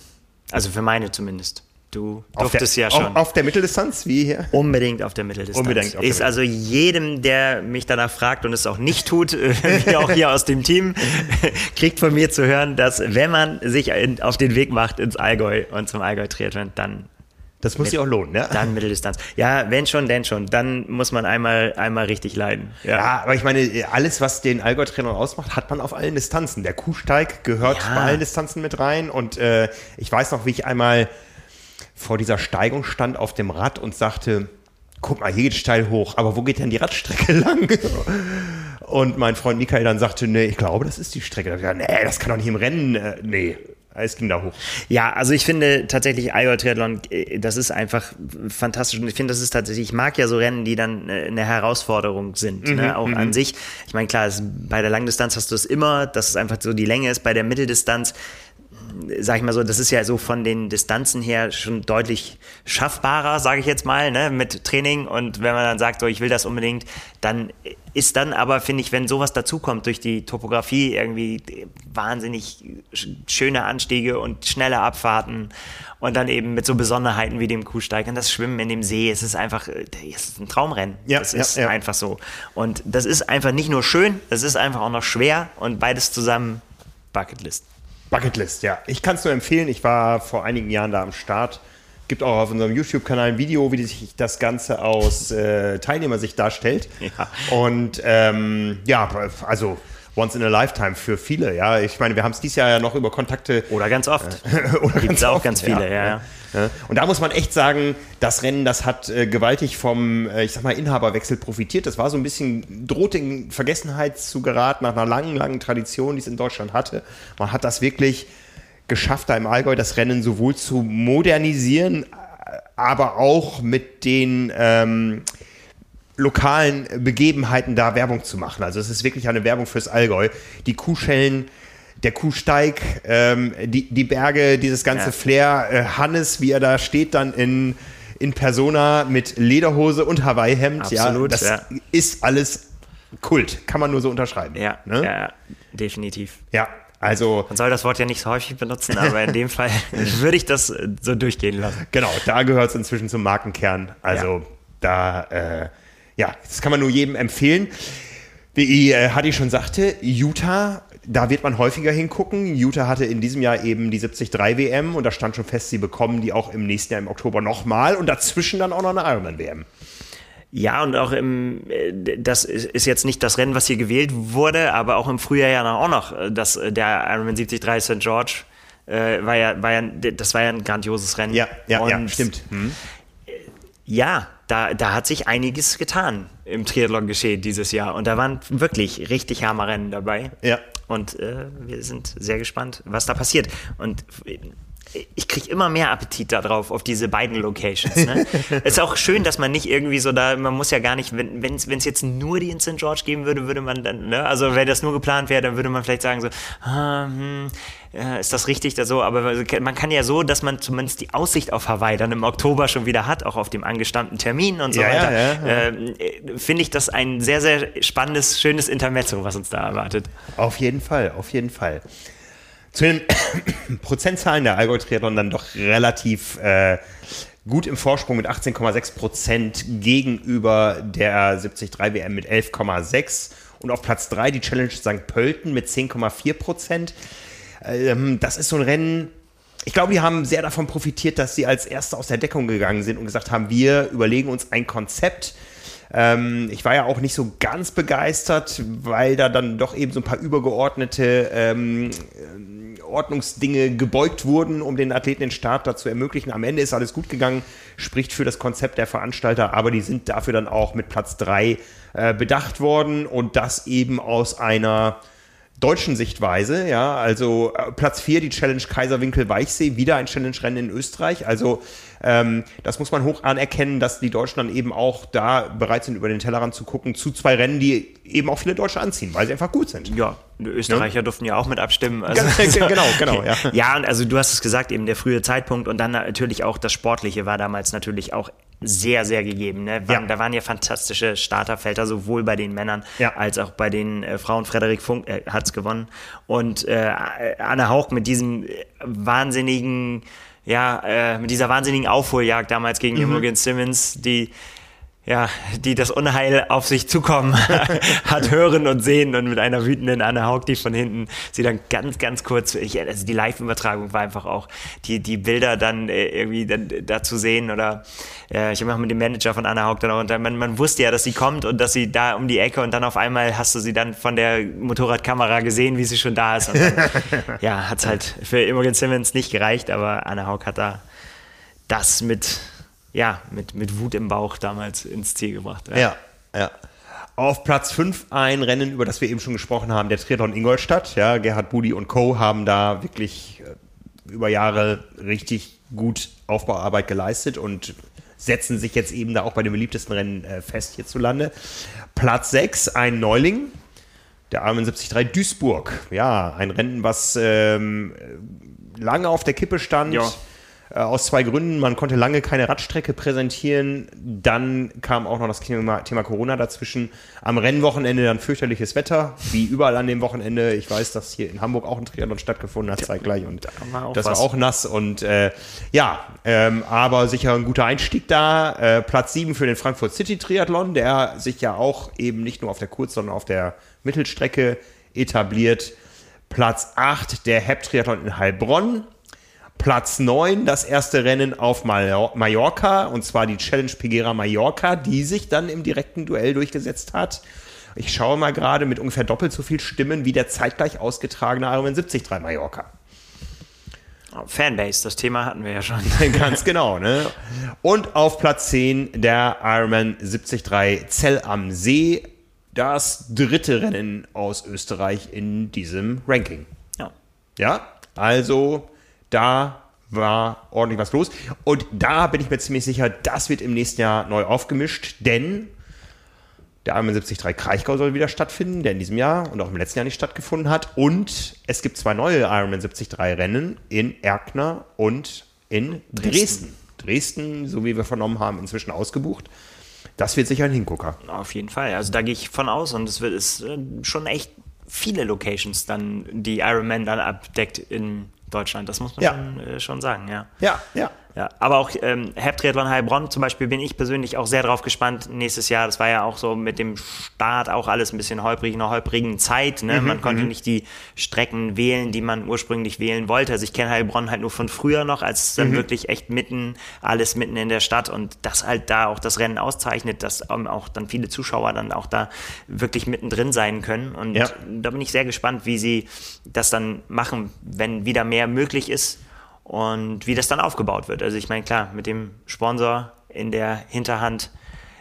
Also für meine zumindest. Du durftest der, ja schon. Auf, auf, der Mitteldistanz, wie hier? Unbedingt auf der Mitteldistanz. Unbedingt auf ist also jedem, der mich danach fragt und es auch nicht tut, wie auch hier aus dem Team, kriegt von mir zu hören, dass wenn man sich auf den Weg macht ins Allgäu und zum Allgäu Triathlon, dann das muss sich auch lohnen, ne? Dann Mitteldistanz. Ja, wenn schon, denn schon. Dann muss man einmal, einmal richtig leiden. Ja. ja aber ich meine, alles, was den Allgäu-Trainer ausmacht, hat man auf allen Distanzen. Der Kuhsteig gehört ja. bei allen Distanzen mit rein. Und äh, ich weiß noch, wie ich einmal vor dieser Steigung stand auf dem Rad und sagte, guck mal, hier geht steil hoch, aber wo geht denn die Radstrecke lang? Und mein Freund Michael dann sagte, nee, ich glaube, das ist die Strecke. Da ich gesagt, nee, das kann doch nicht im Rennen, äh, nee. Es ging da hoch. Ja, also ich finde tatsächlich Allgäu Triathlon, äh, das ist einfach fantastisch. Und ich finde, das ist tatsächlich, ich mag ja so Rennen, die dann äh, eine Herausforderung sind, ne, mhm, ne? auch mhm. an sich. Ich meine, klar, bei der Langdistanz hast du es immer, dass es einfach so die Länge ist. Bei der Mitteldistanz sag ich mal so, das ist ja so von den Distanzen her schon deutlich schaffbarer, sage ich jetzt mal, ne, mit Training. Und wenn man dann sagt, so, ich will das unbedingt, dann ist dann aber, finde ich, wenn sowas dazukommt durch die Topografie, irgendwie wahnsinnig schöne Anstiege und schnelle Abfahrten und dann eben mit so Besonderheiten wie dem Kuhsteig und das Schwimmen in dem See, es ist einfach, es ist ein Traumrennen. Ja, das ist ja, ja. einfach so. Und das ist einfach nicht nur schön, es ist einfach auch noch schwer und beides zusammen Bucketlist. Bucketlist, ja. Ich kann es nur empfehlen. Ich war vor einigen Jahren da am Start. Gibt auch auf unserem YouTube-Kanal ein Video, wie sich das Ganze aus äh, Teilnehmersicht darstellt. Ja. Und ähm, ja, also once in a lifetime für viele. Ja, ich meine, wir haben es dieses Jahr ja noch über Kontakte. Oder ganz oft. Äh, oder Gibt's ganz auch oft, ganz viele, ja. ja. ja. Und da muss man echt sagen, das Rennen, das hat äh, gewaltig vom, äh, ich sag mal, Inhaberwechsel profitiert. Das war so ein bisschen, droht in Vergessenheit zu geraten nach einer langen, langen Tradition, die es in Deutschland hatte. Man hat das wirklich geschafft, da im Allgäu das Rennen sowohl zu modernisieren, aber auch mit den ähm, lokalen Begebenheiten da Werbung zu machen. Also es ist wirklich eine Werbung fürs Allgäu. Die Kuhschellen, der Kuhsteig, ähm, die, die Berge, dieses ganze ja. Flair, äh, Hannes, wie er da steht, dann in, in Persona mit Lederhose und Hawaii-Hemd. Absolut, ja, das ja. ist alles Kult, kann man nur so unterschreiben. Ja, ne? ja definitiv. Ja, also. Man soll das Wort ja nicht so häufig benutzen, aber in dem Fall würde ich das so durchgehen lassen. Genau, da gehört es inzwischen zum Markenkern. Also ja. da äh, ja, das kann man nur jedem empfehlen. Wie äh, Hadi schon sagte, Utah, da wird man häufiger hingucken. Utah hatte in diesem Jahr eben die 73 WM und da stand schon fest, sie bekommen die auch im nächsten Jahr im Oktober nochmal und dazwischen dann auch noch eine Ironman WM. Ja, und auch im, äh, das ist jetzt nicht das Rennen, was hier gewählt wurde, aber auch im Frühjahr ja auch noch, äh, das, äh, der Ironman 73 St. George äh, war, ja, war ja, das war ja ein grandioses Rennen. Ja, ja, und ja stimmt. Hm. Ja, da, da hat sich einiges getan im Triathlon-Geschehen dieses Jahr. Und da waren wirklich richtig Hammerrennen dabei. Ja. Und äh, wir sind sehr gespannt, was da passiert. Und ich kriege immer mehr Appetit darauf, auf diese beiden Locations. Ne? es ist auch schön, dass man nicht irgendwie so da, man muss ja gar nicht, wenn es jetzt nur die in St. George geben würde, würde man dann, ne? also wenn das nur geplant wäre, dann würde man vielleicht sagen so, ah, hm, äh, ist das richtig da so? Aber man kann ja so, dass man zumindest die Aussicht auf Hawaii dann im Oktober schon wieder hat, auch auf dem angestammten Termin und so ja, weiter. Ja, ja, äh, Finde ich das ein sehr, sehr spannendes, schönes Intermezzo, was uns da erwartet. Auf jeden Fall, auf jeden Fall. Zu den Prozentzahlen der Allgäu Triathlon dann doch relativ äh, gut im Vorsprung mit 18,6 Prozent gegenüber der 73 WM mit 11,6% und auf Platz 3 die Challenge St. Pölten mit 10,4 Prozent. Ähm, das ist so ein Rennen, ich glaube, die haben sehr davon profitiert, dass sie als Erste aus der Deckung gegangen sind und gesagt haben, wir überlegen uns ein Konzept. Ähm, ich war ja auch nicht so ganz begeistert, weil da dann doch eben so ein paar übergeordnete ähm, Ordnungsdinge gebeugt wurden, um den Athleten den Start dazu ermöglichen. Am Ende ist alles gut gegangen, spricht für das Konzept der Veranstalter, aber die sind dafür dann auch mit Platz 3 äh, bedacht worden und das eben aus einer deutschen Sichtweise, ja, also äh, Platz 4, die Challenge Kaiserwinkel-Weichsee, wieder ein Challenge-Rennen in Österreich. Also ähm, das muss man hoch anerkennen, dass die Deutschen dann eben auch da bereit sind, über den Tellerrand zu gucken, zu zwei Rennen, die eben auch viele Deutsche anziehen, weil sie einfach gut sind. Ja, die Österreicher ja? durften ja auch mit abstimmen. Also, genau, genau, ja. Ja, und also du hast es gesagt, eben der frühe Zeitpunkt und dann natürlich auch das Sportliche war damals natürlich auch sehr, sehr gegeben. Ne? Ja. Da waren ja fantastische Starterfelder, sowohl bei den Männern ja. als auch bei den äh, Frauen. Frederik Funk äh, hat es gewonnen. Und äh, Anne Hauch mit diesem wahnsinnigen, ja, äh, mit dieser wahnsinnigen Aufholjagd damals gegen mhm. Imogen Simmons, die ja, die das Unheil auf sich zukommen hat hören und sehen und mit einer wütenden Anne Haug, die von hinten sie dann ganz, ganz kurz, ich, also die Live-Übertragung war einfach auch, die, die Bilder dann äh, irgendwie dann, da zu sehen oder äh, ich habe auch mit dem Manager von Anne Haug dann auch, und man, man wusste ja, dass sie kommt und dass sie da um die Ecke und dann auf einmal hast du sie dann von der Motorradkamera gesehen, wie sie schon da ist. Dann, ja, hat's halt für Imogen Simmons nicht gereicht, aber Anne Haug hat da das mit ja, mit, mit Wut im Bauch damals ins Ziel gebracht. Ja, ja. ja. Auf Platz 5 ein Rennen, über das wir eben schon gesprochen haben, der Triathlon Ingolstadt. Ja, Gerhard Budi und Co. haben da wirklich äh, über Jahre richtig gut Aufbauarbeit geleistet und setzen sich jetzt eben da auch bei den beliebtesten Rennen äh, fest hierzulande. Platz 6, ein Neuling, der Ironman 73 Duisburg. Ja, ein Rennen, was ähm, lange auf der Kippe stand. Ja aus zwei Gründen. Man konnte lange keine Radstrecke präsentieren. Dann kam auch noch das Thema, Thema, Corona dazwischen. Am Rennwochenende dann fürchterliches Wetter, wie überall an dem Wochenende. Ich weiß, dass hier in Hamburg auch ein Triathlon stattgefunden hat, zeitgleich. Und war das was. war auch nass. Und äh, ja, ähm, aber sicher ein guter Einstieg da. Äh, Platz 7 für den Frankfurt City Triathlon, der sich ja auch eben nicht nur auf der Kurz-, sondern auf der Mittelstrecke etabliert. Platz 8 der HEP Triathlon in Heilbronn Platz 9 das erste Rennen auf Mallorca, und zwar die Challenge Pegera Mallorca, die sich dann im direkten Duell durchgesetzt hat. Ich schaue mal gerade mit ungefähr doppelt so viel Stimmen wie der zeitgleich ausgetragene Ironman 73 Mallorca. Fanbase, das Thema hatten wir ja schon. Ganz genau, ne? Und auf Platz 10 der Ironman 73 Zell am See, das dritte Rennen aus Österreich in diesem Ranking. Ja. Ja, also da war ordentlich was los. Und da bin ich mir ziemlich sicher, das wird im nächsten Jahr neu aufgemischt, denn der Ironman 73 Kraichgau soll wieder stattfinden, der in diesem Jahr und auch im letzten Jahr nicht stattgefunden hat. Und es gibt zwei neue Ironman 73 Rennen in Erkner und in Dresden. Dresden. Dresden, so wie wir vernommen haben, inzwischen ausgebucht. Das wird sicher ein Hingucker. Auf jeden Fall. Also da gehe ich von aus und es wird ist äh, schon echt viele Locations dann, die Ironman dann abdeckt in Deutschland. Das muss man ja. schon, äh, schon sagen, ja. Ja, ja. Ja, aber auch ähm, Triathlon Heilbronn zum Beispiel bin ich persönlich auch sehr drauf gespannt nächstes Jahr. Das war ja auch so mit dem Start auch alles ein bisschen holprig, in einer holprigen Zeit. Ne? Mhm, man konnte mhm. nicht die Strecken wählen, die man ursprünglich wählen wollte. Also ich kenne Heilbronn halt nur von früher noch, als dann mhm. wirklich echt mitten, alles mitten in der Stadt und das halt da auch das Rennen auszeichnet, dass ähm, auch dann viele Zuschauer dann auch da wirklich mittendrin sein können. Und ja. da bin ich sehr gespannt, wie sie das dann machen, wenn wieder mehr möglich ist und wie das dann aufgebaut wird. Also ich meine, klar, mit dem Sponsor in der Hinterhand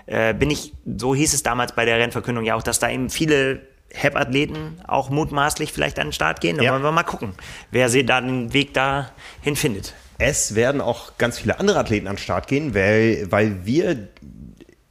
äh, bin ich, so hieß es damals bei der Rennverkündung ja auch, dass da eben viele HEP-Athleten auch mutmaßlich vielleicht an den Start gehen. Da ja. wollen wir mal gucken, wer sie da den Weg dahin findet. Es werden auch ganz viele andere Athleten an den Start gehen, weil, weil wir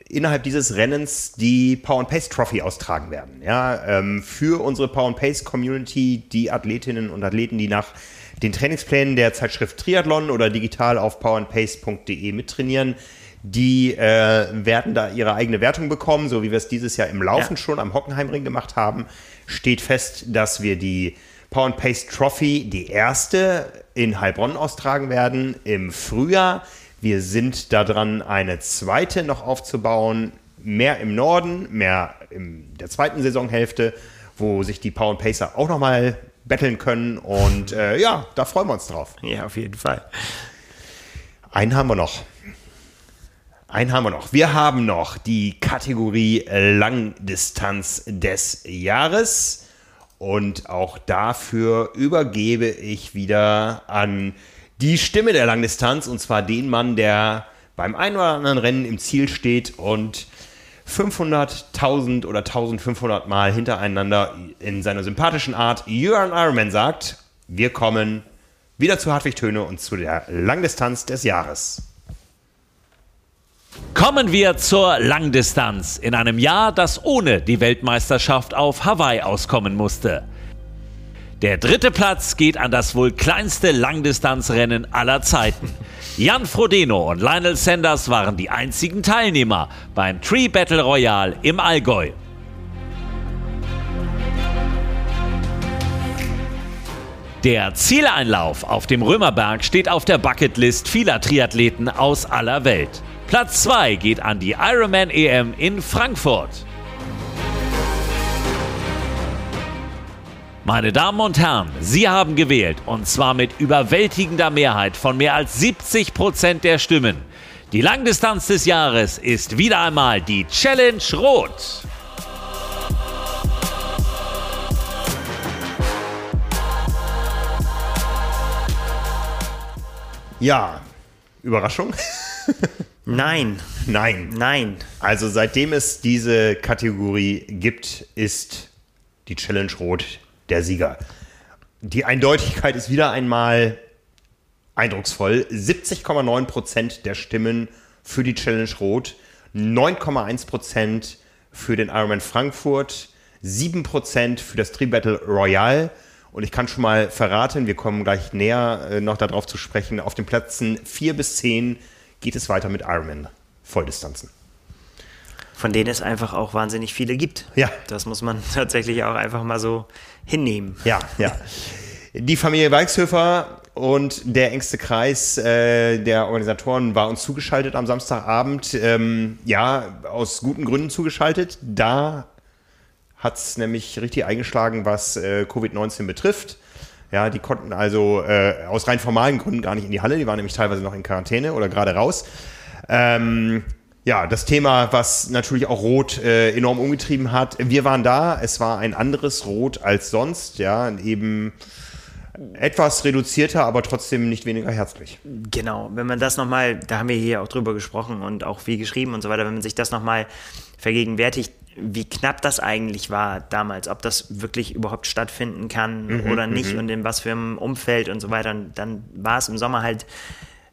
innerhalb dieses Rennens die Power and Pace Trophy austragen werden. Ja, ähm, für unsere Power and Pace Community, die Athletinnen und Athleten, die nach den Trainingsplänen der Zeitschrift Triathlon oder digital auf powerandpace.de mittrainieren. Die äh, werden da ihre eigene Wertung bekommen, so wie wir es dieses Jahr im Laufen ja. schon am Hockenheimring gemacht haben. Steht fest, dass wir die Power and Pace Trophy, die erste, in Heilbronn austragen werden im Frühjahr. Wir sind daran, eine zweite noch aufzubauen, mehr im Norden, mehr in der zweiten Saisonhälfte, wo sich die Power and Pacer auch nochmal betteln können. Und äh, ja, da freuen wir uns drauf. Ja, auf jeden Fall. Einen haben wir noch. Einen haben wir noch. Wir haben noch die Kategorie Langdistanz des Jahres. Und auch dafür übergebe ich wieder an die Stimme der Langdistanz und zwar den Mann, der beim einen oder anderen Rennen im Ziel steht und 500, 1000 oder 1500 Mal hintereinander in seiner sympathischen Art an Ironman sagt. Wir kommen wieder zu Hartwig Töne und zu der Langdistanz des Jahres. Kommen wir zur Langdistanz in einem Jahr, das ohne die Weltmeisterschaft auf Hawaii auskommen musste. Der dritte Platz geht an das wohl kleinste Langdistanzrennen aller Zeiten. Jan Frodeno und Lionel Sanders waren die einzigen Teilnehmer beim Tree Battle Royale im Allgäu. Der Zieleinlauf auf dem Römerberg steht auf der Bucketlist vieler Triathleten aus aller Welt. Platz 2 geht an die Ironman EM in Frankfurt. Meine Damen und Herren, Sie haben gewählt und zwar mit überwältigender Mehrheit von mehr als 70 Prozent der Stimmen. Die Langdistanz des Jahres ist wieder einmal die Challenge Rot. Ja, Überraschung? Nein. Nein. Nein. Also seitdem es diese Kategorie gibt, ist die Challenge Rot der Sieger. Die Eindeutigkeit ist wieder einmal eindrucksvoll. 70,9 Prozent der Stimmen für die Challenge Rot, 9,1 Prozent für den Ironman Frankfurt, 7 Prozent für das Tri-Battle Royale. Und ich kann schon mal verraten, wir kommen gleich näher äh, noch darauf zu sprechen. Auf den Plätzen 4 bis 10 geht es weiter mit Ironman Volldistanzen von denen es einfach auch wahnsinnig viele gibt. Ja. Das muss man tatsächlich auch einfach mal so hinnehmen. Ja, ja. Die Familie Weichshöfer und der engste Kreis äh, der Organisatoren war uns zugeschaltet am Samstagabend. Ähm, ja, aus guten Gründen zugeschaltet. Da hat es nämlich richtig eingeschlagen, was äh, Covid-19 betrifft. Ja, die konnten also äh, aus rein formalen Gründen gar nicht in die Halle. Die waren nämlich teilweise noch in Quarantäne oder gerade raus. Ähm, ja, das Thema, was natürlich auch Rot äh, enorm umgetrieben hat. Wir waren da, es war ein anderes Rot als sonst, ja, eben etwas reduzierter, aber trotzdem nicht weniger herzlich. Genau, wenn man das nochmal, da haben wir hier auch drüber gesprochen und auch viel geschrieben und so weiter, wenn man sich das nochmal vergegenwärtigt, wie knapp das eigentlich war damals, ob das wirklich überhaupt stattfinden kann mhm, oder nicht mhm. und in was für einem Umfeld und so weiter. Und dann war es im Sommer halt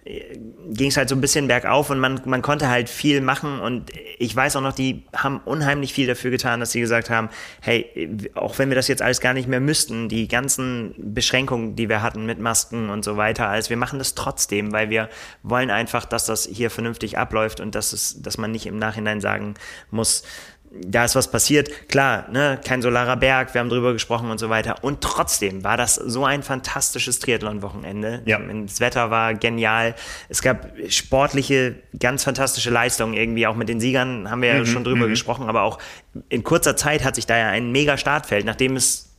ging es halt so ein bisschen bergauf und man, man konnte halt viel machen und ich weiß auch noch, die haben unheimlich viel dafür getan, dass sie gesagt haben, hey, auch wenn wir das jetzt alles gar nicht mehr müssten, die ganzen Beschränkungen, die wir hatten mit Masken und so weiter, also wir machen das trotzdem, weil wir wollen einfach, dass das hier vernünftig abläuft und dass, es, dass man nicht im Nachhinein sagen muss, da ist was passiert. Klar, ne, kein solarer Berg, wir haben drüber gesprochen und so weiter. Und trotzdem war das so ein fantastisches Triathlon-Wochenende. Ja. Das Wetter war genial. Es gab sportliche, ganz fantastische Leistungen irgendwie. Auch mit den Siegern haben wir ja mhm, schon drüber mhm. gesprochen. Aber auch in kurzer Zeit hat sich da ja ein mega Startfeld, nachdem es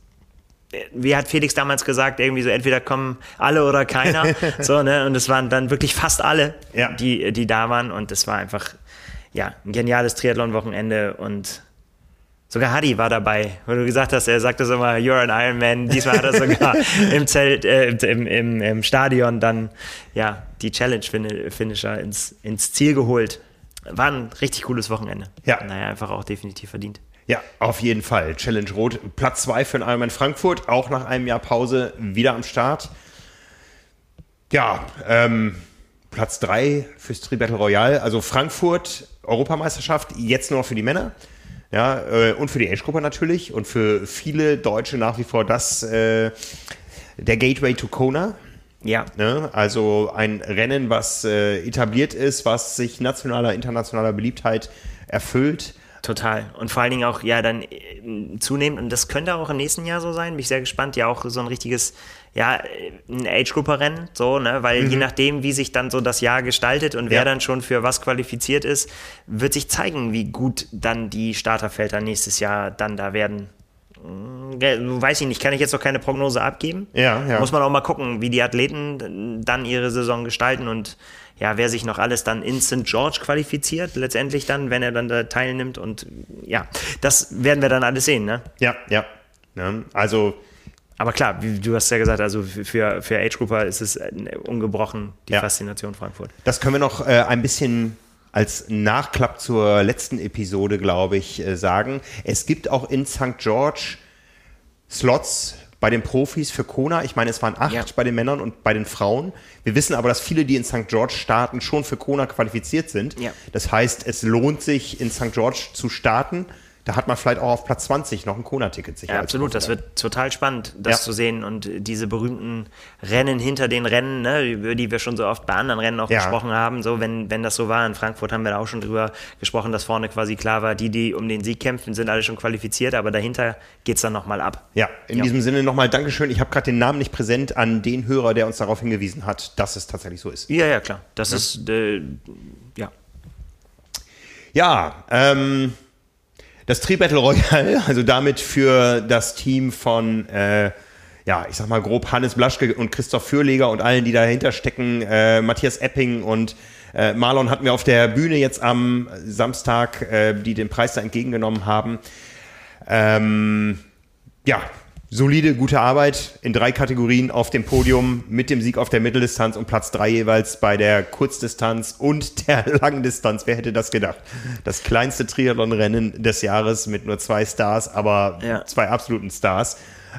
wie hat Felix damals gesagt, irgendwie so entweder kommen alle oder keiner. so, ne? Und es waren dann wirklich fast alle, ja. die, die da waren. Und es war einfach ja, ein geniales Triathlon-Wochenende und sogar Hadi war dabei, wo du gesagt hast, er sagte so immer, you're an Ironman. Diesmal hat er sogar im Zelt, äh, im, im, im Stadion dann ja die Challenge-Finisher ins, ins Ziel geholt. War ein richtig cooles Wochenende. Ja. Naja, einfach auch definitiv verdient. Ja, auf jeden Fall. Challenge Rot, Platz 2 für den Ironman Frankfurt, auch nach einem Jahr Pause wieder am Start. Ja, ähm, Platz 3 fürs Tri Battle Royale. Also Frankfurt, Europameisterschaft, jetzt nur noch für die Männer. Ja, äh, und für die Age-Gruppe natürlich. Und für viele Deutsche nach wie vor das äh, der Gateway to Kona. Ja. Ne? Also ein Rennen, was äh, etabliert ist, was sich nationaler, internationaler Beliebtheit erfüllt. Total. Und vor allen Dingen auch, ja, dann äh, zunehmend, und das könnte auch im nächsten Jahr so sein, bin ich sehr gespannt, ja auch so ein richtiges, ja, ein Age-Grupper-Rennen, so, ne, weil mhm. je nachdem, wie sich dann so das Jahr gestaltet und wer ja. dann schon für was qualifiziert ist, wird sich zeigen, wie gut dann die Starterfelder nächstes Jahr dann da werden. Hm, weiß ich nicht, kann ich jetzt noch keine Prognose abgeben. Ja, ja. Muss man auch mal gucken, wie die Athleten dann ihre Saison gestalten und ja, wer sich noch alles dann in St. George qualifiziert, letztendlich dann, wenn er dann da teilnimmt. Und ja, das werden wir dann alles sehen, ne? Ja, ja. Ne? Also aber klar, wie du hast ja gesagt, also für, für Age Grouper ist es äh, ungebrochen die ja. Faszination Frankfurt. Das können wir noch äh, ein bisschen als Nachklapp zur letzten Episode, glaube ich, äh, sagen. Es gibt auch in St. George Slots bei den Profis für Kona. Ich meine, es waren acht ja. bei den Männern und bei den Frauen. Wir wissen aber, dass viele, die in St. George starten, schon für Kona qualifiziert sind. Ja. Das heißt, es lohnt sich, in St. George zu starten da hat man vielleicht auch auf Platz 20 noch ein Kona-Ticket sicher. Ja, absolut, das wird total spannend, das ja. zu sehen und diese berühmten Rennen hinter den Rennen, ne, über die wir schon so oft bei anderen Rennen auch ja. gesprochen haben, so wenn, wenn das so war, in Frankfurt haben wir da auch schon drüber gesprochen, dass vorne quasi klar war, die, die um den Sieg kämpfen, sind alle schon qualifiziert, aber dahinter geht es dann nochmal ab. Ja, in ja. diesem Sinne nochmal Dankeschön. Ich habe gerade den Namen nicht präsent an den Hörer, der uns darauf hingewiesen hat, dass es tatsächlich so ist. Ja, ja, klar. Das ist, äh, ja. Ja, ähm, das Tri-Battle Royale, also damit für das Team von, äh, ja, ich sag mal grob Hannes Blaschke und Christoph Fürleger und allen, die dahinter stecken, äh, Matthias Epping und äh, Marlon hatten wir auf der Bühne jetzt am Samstag, äh, die den Preis da entgegengenommen haben. Ähm, ja, solide, gute Arbeit in drei Kategorien auf dem Podium mit dem Sieg auf der Mitteldistanz und Platz drei jeweils bei der Kurzdistanz und der Langdistanz. Wer hätte das gedacht? Das kleinste Triathlon-Rennen des Jahres mit nur zwei Stars, aber ja. zwei absoluten Stars.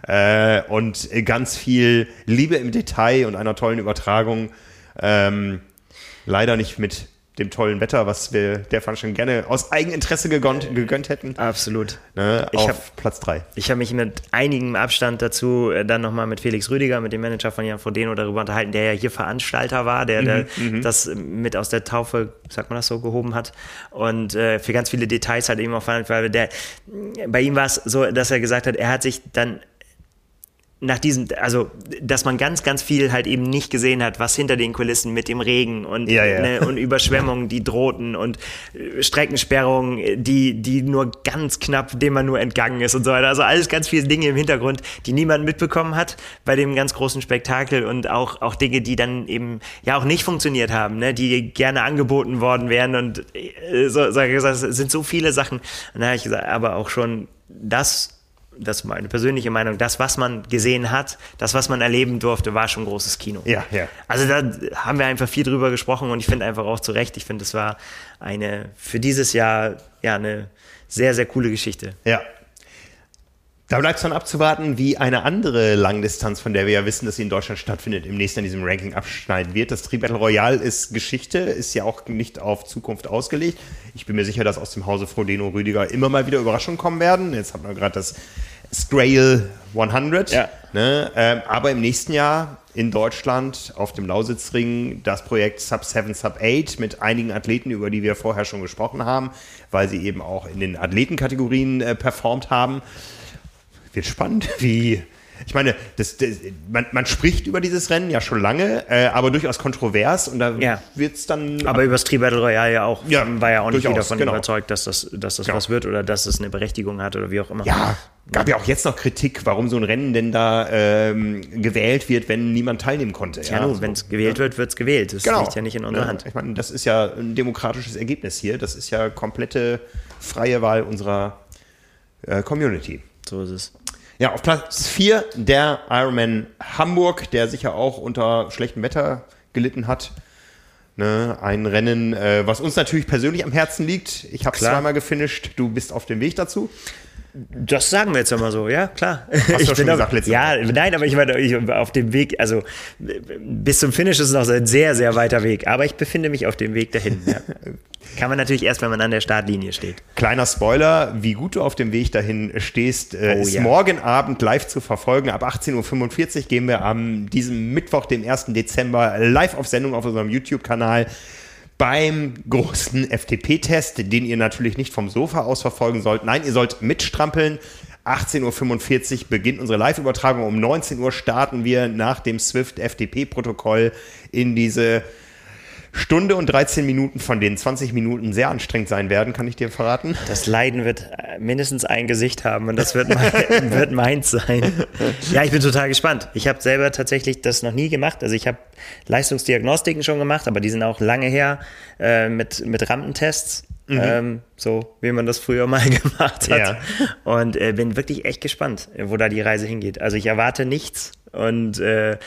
Äh, und ganz viel Liebe im Detail und einer tollen Übertragung. Ähm, leider nicht mit dem tollen Wetter, was wir der schon gerne aus Eigeninteresse gegönnt, gegönnt hätten. Absolut. Ne, ich auf hab, Platz 3. Ich habe mich mit einigem Abstand dazu äh, dann nochmal mit Felix Rüdiger, mit dem Manager von Jan Frodeno, darüber unterhalten, der ja hier Veranstalter war, der, der mhm, mhm. das mit aus der Taufe, sagt man das so, gehoben hat. Und äh, für ganz viele Details halt eben auch verhandelt, weil der, bei ihm war es so, dass er gesagt hat, er hat sich dann nach diesem, also, dass man ganz, ganz viel halt eben nicht gesehen hat, was hinter den Kulissen mit dem Regen und, ja, ja. Ne, und Überschwemmungen, die drohten und äh, Streckensperrungen, die, die nur ganz knapp, dem man nur entgangen ist und so weiter. Also alles ganz viele Dinge im Hintergrund, die niemand mitbekommen hat bei dem ganz großen Spektakel und auch, auch Dinge, die dann eben ja auch nicht funktioniert haben, ne, die gerne angeboten worden wären und äh, so, so gesagt, es sind so viele Sachen. Und da habe ich gesagt, aber auch schon das das ist meine persönliche Meinung, das, was man gesehen hat, das, was man erleben durfte, war schon großes Kino. Ja, ja. Also da haben wir einfach viel drüber gesprochen und ich finde einfach auch zu Recht, ich finde, es war eine für dieses Jahr ja eine sehr, sehr coole Geschichte. Ja. Da bleibt es dann abzuwarten, wie eine andere Langdistanz, von der wir ja wissen, dass sie in Deutschland stattfindet, im nächsten in diesem Ranking abschneiden wird. Das Tri Battle Royale ist Geschichte, ist ja auch nicht auf Zukunft ausgelegt. Ich bin mir sicher, dass aus dem Hause Frodeno Rüdiger immer mal wieder Überraschungen kommen werden. Jetzt hat man gerade das Strail 100. Ja. Ne? Ähm, aber im nächsten Jahr in Deutschland auf dem Lausitzring das Projekt Sub 7, Sub 8 mit einigen Athleten, über die wir vorher schon gesprochen haben, weil sie eben auch in den Athletenkategorien äh, performt haben. Wird spannend, wie ich meine, das, das, man, man, spricht über dieses Rennen ja schon lange, äh, aber durchaus kontrovers und da ja. wird es dann. Aber über das Tri-Battle Royale ja auch. Ja, war ja auch nicht jeder davon genau. überzeugt, dass das, dass das genau. was wird oder dass es eine Berechtigung hat oder wie auch immer. Ja, gab ja auch jetzt noch Kritik, warum so ein Rennen denn da ähm, gewählt wird, wenn niemand teilnehmen konnte. Ja, ja nun, so, wenn es gewählt ja. wird, wird es gewählt. Das genau. liegt ja nicht in unserer Hand. Ich meine, das ist ja ein demokratisches Ergebnis hier. Das ist ja komplette freie Wahl unserer äh, Community. So ist es. Ja, auf Platz 4 der Ironman Hamburg, der sicher auch unter schlechtem Wetter gelitten hat. Ne, ein Rennen, äh, was uns natürlich persönlich am Herzen liegt. Ich habe zweimal gefinisht, du bist auf dem Weg dazu. Das sagen wir jetzt immer so, ja, klar. Hast ich du schon gesagt letztes Ja, nein, aber ich war auf dem Weg, also bis zum Finish ist noch ein sehr, sehr weiter Weg, aber ich befinde mich auf dem Weg dahin. Ja. Kann man natürlich erst, wenn man an der Startlinie steht. Kleiner Spoiler, wie gut du auf dem Weg dahin stehst, äh, oh, ist ja. morgen Abend live zu verfolgen. Ab 18.45 Uhr gehen wir am diesem Mittwoch, dem 1. Dezember, live auf Sendung auf unserem YouTube-Kanal beim großen FTP-Test, den ihr natürlich nicht vom Sofa aus verfolgen sollt. Nein, ihr sollt mitstrampeln. 18.45 Uhr beginnt unsere Live-Übertragung. Um 19 Uhr starten wir nach dem Swift FTP-Protokoll in diese Stunde und 13 Minuten, von denen 20 Minuten sehr anstrengend sein werden, kann ich dir verraten. Das Leiden wird äh, mindestens ein Gesicht haben und das wird, mein, wird meins sein. Ja, ich bin total gespannt. Ich habe selber tatsächlich das noch nie gemacht. Also ich habe Leistungsdiagnostiken schon gemacht, aber die sind auch lange her äh, mit, mit Rampentests. Mhm. Ähm, so wie man das früher mal gemacht hat. Ja. Und äh, bin wirklich echt gespannt, wo da die Reise hingeht. Also ich erwarte nichts und äh,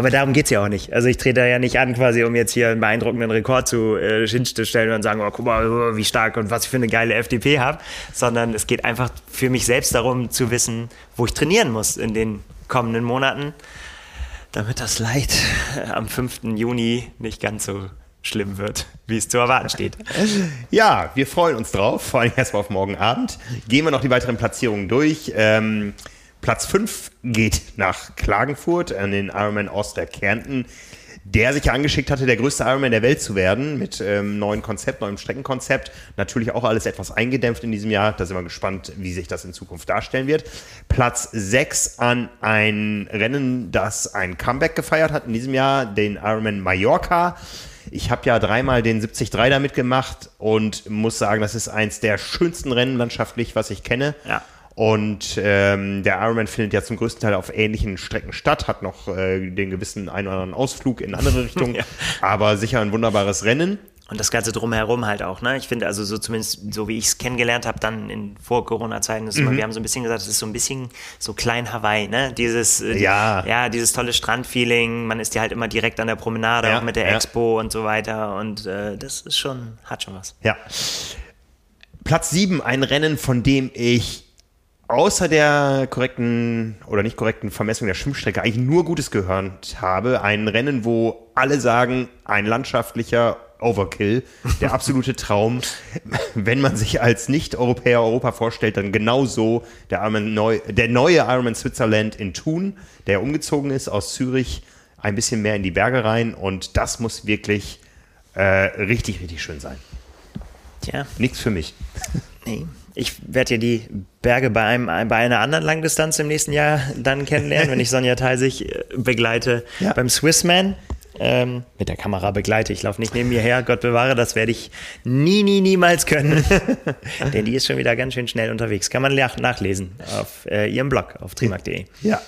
aber darum geht's ja auch nicht. Also ich trete da ja nicht an, quasi, um jetzt hier einen beeindruckenden Rekord zu äh, hinzustellen und sagen, oh, guck mal, wie stark und was ich für eine geile FDP habe, sondern es geht einfach für mich selbst darum zu wissen, wo ich trainieren muss in den kommenden Monaten, damit das Leid am 5. Juni nicht ganz so schlimm wird, wie es zu erwarten steht. Ja, wir freuen uns drauf, vor allem erstmal auf morgen Abend. Gehen wir noch die weiteren Platzierungen durch. Ähm, Platz 5 geht nach Klagenfurt an den Ironman Oster Kärnten, der sich ja angeschickt hatte, der größte Ironman der Welt zu werden, mit ähm, neuen Konzept, neuem Streckenkonzept. Natürlich auch alles etwas eingedämpft in diesem Jahr. Da sind wir gespannt, wie sich das in Zukunft darstellen wird. Platz 6 an ein Rennen, das ein Comeback gefeiert hat in diesem Jahr, den Ironman Mallorca. Ich habe ja dreimal den 73 da mitgemacht und muss sagen, das ist eins der schönsten Rennen landschaftlich, was ich kenne. Ja. Und ähm, der Ironman findet ja zum größten Teil auf ähnlichen Strecken statt, hat noch äh, den gewissen einen oder anderen Ausflug in andere Richtungen, ja. aber sicher ein wunderbares Rennen. Und das Ganze drumherum halt auch, ne? Ich finde, also so zumindest, so wie ich es kennengelernt habe, dann in Vor-Corona-Zeiten, mhm. wir haben so ein bisschen gesagt, es ist so ein bisschen so klein Hawaii, ne? Dieses, äh, ja. ja, dieses tolle Strandfeeling, man ist ja halt immer direkt an der Promenade, ja, auch mit der ja. Expo und so weiter. Und äh, das ist schon, hat schon was. Ja. Platz 7, ein Rennen, von dem ich außer der korrekten oder nicht korrekten Vermessung der Schwimmstrecke eigentlich nur Gutes gehört habe. Ein Rennen, wo alle sagen, ein landschaftlicher Overkill, der absolute Traum. Wenn man sich als Nicht-Europäer Europa vorstellt, dann genauso der, Neu der neue Ironman Switzerland in Thun, der umgezogen ist aus Zürich ein bisschen mehr in die Berge rein und das muss wirklich äh, richtig, richtig schön sein. Tja. Nichts für mich. Nee. Ich werde ja die Berge bei, einem, bei einer anderen Langdistanz im nächsten Jahr dann kennenlernen, wenn ich Sonja Theisig äh, begleite ja. beim Swissman. Ähm, mit der Kamera begleite. Ich laufe nicht neben mir her, Gott bewahre, das werde ich nie, nie, niemals können. Denn die ist schon wieder ganz schön schnell unterwegs. Kann man nachlesen auf äh, ihrem Blog auf trimark.de. Ja.